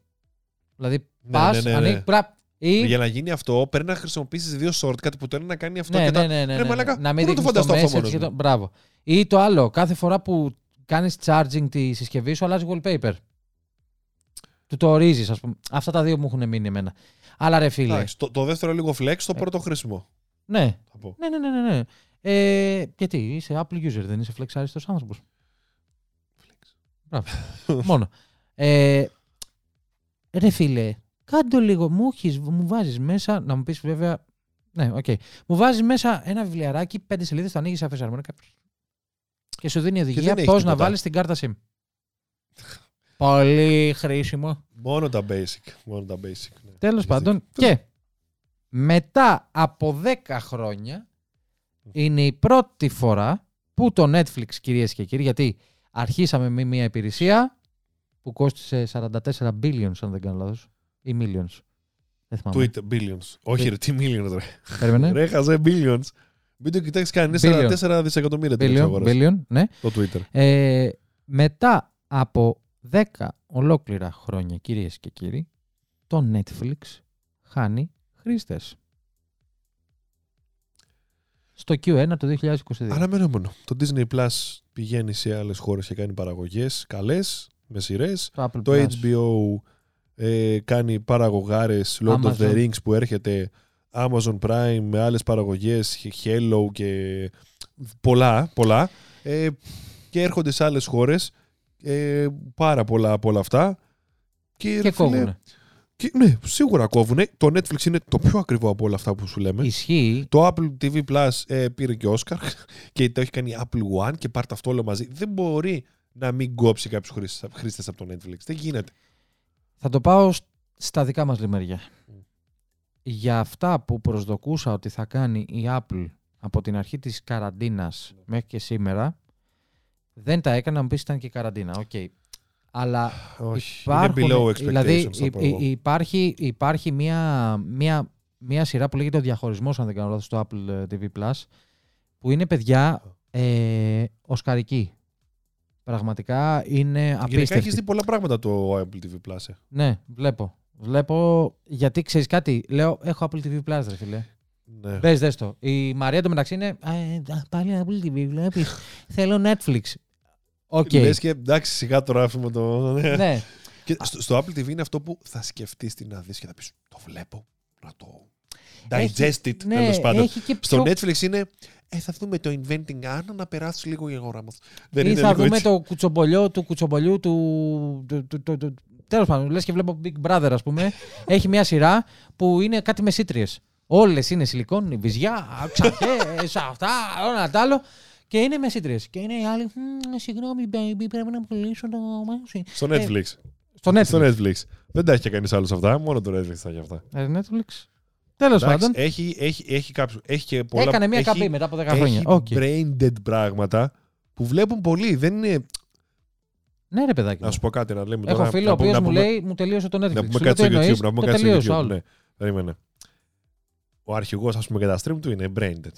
Δηλαδή, Ναι, πας, ναι, ναι, ναι. ανοίγει, πραπ, ή. Για να γίνει αυτό, πρέπει να χρησιμοποιήσεις δύο shortcut που το ένα να κάνει αυτό Ναι, και ναι, τα... ναι, ναι, Ρε ναι, μαλάκα, Να πού μην να το δείχνεις φανταστώ αυτό message μόνος και το... μου; Μπράβο. Ή το άλλο, κάθε φορά που κάνεις charging τη συσκευή σου, αλλάζει wallpaper. Του το ορίζεις, ας πούμε. Αυτά τα δύο μου έχουν μείνει εμένα. Αλλά ρε φίλε. Εντάξει, το, το δεύτερο λίγο flex, το Ε. πρώτο χρήσιμο. Ναι, Θα πω. ναι, ναι, ναι. ναι, ναι. Ε, γιατί είσαι Apple user, δεν είσαι flex άριστο άνθρωπος. Μπράβο. Μόνο. Ε, ρε φίλε, κάντο λίγο. Μου, έχεις, μου βάζεις μέσα, να μου πεις βέβαια. Ναι, οκ. Μου βάζεις μέσα ένα βιβλιαράκι, πέντε σελίδες, το ανοίγεις α φυσαρμόνικα. Και σου δίνει οδηγία δεν έχει πώς να τίποτα. βάλεις την κάρτα SIM. Πολύ χρήσιμο. Μόνο τα basic. Μόνο τα basic. Ναι. Τέλος Έχεις πάντων, και μετά από 10 χρόνια είναι η πρώτη φορά που το Netflix, κυρίες και κύριοι, γιατί αρχίσαμε με μια υπηρεσία που κόστησε 44 billions, αν δεν κάνω λάθος, ή millions. Δεν θυμάμαι. Twitter, billions. Όχι, ρε, τι millions, ρε. Περίμενε. Ρε, χαζέ, billions. Μην το κοιτάξεις καν. Billion. Είναι 44 δισεκατομμύρια την Billion, εξαγοράς. billion, ναι. Το Twitter. Ε, μετά από 10 ολόκληρα χρόνια, κυρίες και κύριοι, το Netflix χάνει χρήστες. Στο Q1 το 2022. Αναμενόμενο. Το Disney Plus πηγαίνει σε άλλες χώρες και κάνει παραγωγές καλές, με σειρές. το Apple Το Plus. HBO ε, κάνει παραγωγάρες Lord of the Amazon. Rings που έρχεται. Amazon Prime με άλλες παραγωγές, Hello και πολλά, πολλά. Ε, και έρχονται σε άλλες χώρες ε, πάρα πολλά από όλα αυτά. Και, Και ρε φίλε, κόβουνε. Και, ναι, σίγουρα κόβουνε. Το Netflix είναι το πιο ακριβό από όλα αυτά που σου λέμε. Ισχύει. Το Apple TV Plus ε, πήρε και Oscar και το έχει κάνει Apple One και πάρτε αυτό όλο μαζί. Δεν μπορεί να μην κόψει κάποιου χρήστες από το Netflix. Δεν γίνεται. Θα το πάω σ- στα δικά μας λιμέρια. Για αυτά που προσδοκούσα ότι θα κάνει η Apple από την αρχή της καραντίνας μέχρι και σήμερα, δεν τα έκανε, να μου πεις ήταν και καραντίνα. Οκ. Αλλά Όχι. υπάρχουν, είναι below expectations. δηλαδή θα υ- πω υ- εγώ. υπάρχει, υπάρχει μια, μια, μια σειρά που λέγεται ο διαχωρισμός, αν δεν κάνω λάθος, στο Apple ε, TV Plus, που είναι παιδιά ε, οσκαρική. Πραγματικά είναι Γενικά απίστευτη. έχει δει πολλά πράγματα το Apple TV Plus. ε. Ναι, βλέπω. Βλέπω γιατί ξέρεις κάτι. Λέω, έχω Apple TV Plus, ρε φίλε. Ναι. Δες, δες το. Η Μαρία το μεταξύ είναι. «Α, ε, α, πάλι Apple TV, βλέπεις. Θέλω Netflix. Οκ. Λες και εντάξει, σιγά τώρα αφήνουμε το. ναι. Και στο, στο Apple TV είναι αυτό που θα σκεφτείς τι να δεις και θα πεις Το βλέπω. Να το. Digest Έχει- it, ναι, τέλος πάντων. Έχει και Στο πιο... Netflix είναι. Ε, θα δούμε το Inventing Anna να περάσει λίγο η αγορά μας. Δεν Ή είναι θα λίγο δούμε έτσι. το κουτσομπολιό του κουτσομπολιού του. του, του, του, του Τέλος πάντων, λες και βλέπω Big Brother, ας πούμε. έχει μια σειρά που είναι κάτι μεσήτριε. Όλες είναι σιλικόνι, βυζιά, ξαφέ, αυτά, όλα τα άλλο. Και είναι μεσήτριε. Και είναι οι άλλοι. «Μμμ, Συγγνώμη, baby, πρέπει να πουλήσω το. Στο Ε, Netflix. Στο Netflix. Στο Netflix. Δεν τα έχει και κανείς άλλος αυτά. Μόνο το Netflix τα έχει αυτά. Ε, Netflix. Τέλος Εντάξει, πάντων. έχει, έχει, έχει, κάποιους, έχει και πολλά. Έκανε μια έχει, καμπή μετά από 10 χρόνια. Έχει Οκ. brain dead πράγματα που βλέπουν πολλοί. Δεν είναι. Ναι, ρε παιδάκι. Να μου. σου πω κάτι να λέμε Έχω τώρα. φίλο να ο πούμε- οποίος να μου πούμε- λέει μου τελείωσε το Netflix. Να πούμε Σου λέω, κάτι στο «Τι εννοείς;» YouTube. Να πούμε Το κάτι στο τελείωσε YouTube. άλλο. Ναι. Περίμενε. Ο αρχηγός, ας πούμε, και τα stream του είναι brain dead.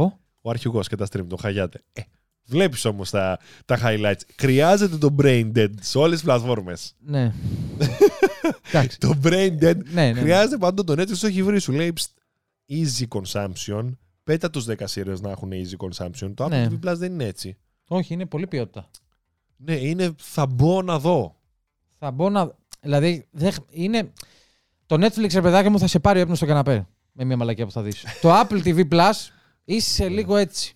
Ω, Ο αρχηγός και τα stream του, χαγιάται. Ε, Βλέπεις όμως τα, τα highlights. Χρειάζεται το brain dead σε όλες τις πλατφόρμες. Ναι. Εντάξει. Το brain dead Ναι, ναι, ναι. χρειάζεται παντού. Το Netflix το έχει βρει. Σου λέει «Ψτ, easy consumption. Πέτα τους 10 series να έχουν easy consumption. Το Apple Ναι. TV Plus δεν είναι έτσι. Όχι, είναι πολύ ποιότητα. Ναι, είναι θα μπω να δω. Θα μπω να. Δηλαδή, δεν... είναι. Το Netflix, ρε παιδάκι μου, θα σε πάρει ο ύπνος στο καναπέ. Με μια μαλακία που θα δεις. το Apple TV Plus είσαι λίγο έτσι.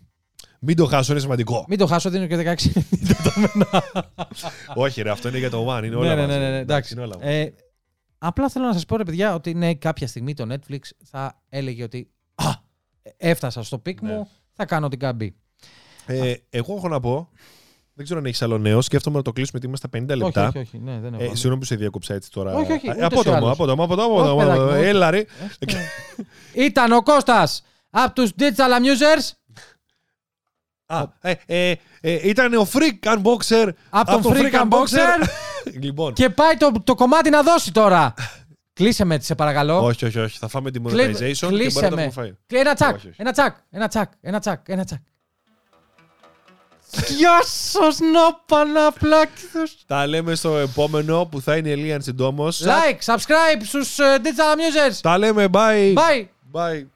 Μην το χάσω, είναι σημαντικό. Μην το χάσω, δίνω και 16. Όχι, ρε, αυτό είναι για το One. Είναι όλα ναι, ναι, μαζί. ναι, ναι, εντάξει. είναι όλα μαζί. Ε, απλά θέλω να σας πω, ρε παιδιά, ότι ναι, κάποια στιγμή το Netflix θα έλεγε ότι. Α, έφτασα στο peak Ναι. μου, θα κάνω την καμπή. Ε, εγώ έχω να πω. Δεν ξέρω αν έχεις άλλο νέο. Σκέφτομαι να το κλείσουμε γιατί είμαστε 50 λεπτά. Όχι, όχι, όχι. Ναι, δεν έχω. Ε, άλλο. συγγνώμη που σε διακόψα έτσι τώρα. Όχι, όχι, Ε, ούτε Απότομο, σε άλλους. απότομο, απότομο. Όχι, απότομο. παιδάκι μου, όχι. Έλα, ρε. Ε, Ήταν ο Κώστας από τους Digital Amusers Α, ε, ε, ε, ήταν ο Freak Unboxer. από τον Freak Unboxer λοιπόν. και πάει το, το κομμάτι να δώσει τώρα. Κλείσε με, σε παρακαλώ. Όχι, όχι, όχι. Θα φάμε τη Κλεί- monetization και κλείσε μπορεί να με. το φάει. Και ένα τσακ, Όχι, όχι. ένα τσακ, ένα τσακ, ένα τσακ, ένα τσακ. Γεια σας, νοπαναπλάκηθους. Τα λέμε στο επόμενο που θα είναι η Ελίαν συντόμω. Like, subscribe στους ε, Digital Amusers. Τα λέμε, bye. Bye. Bye.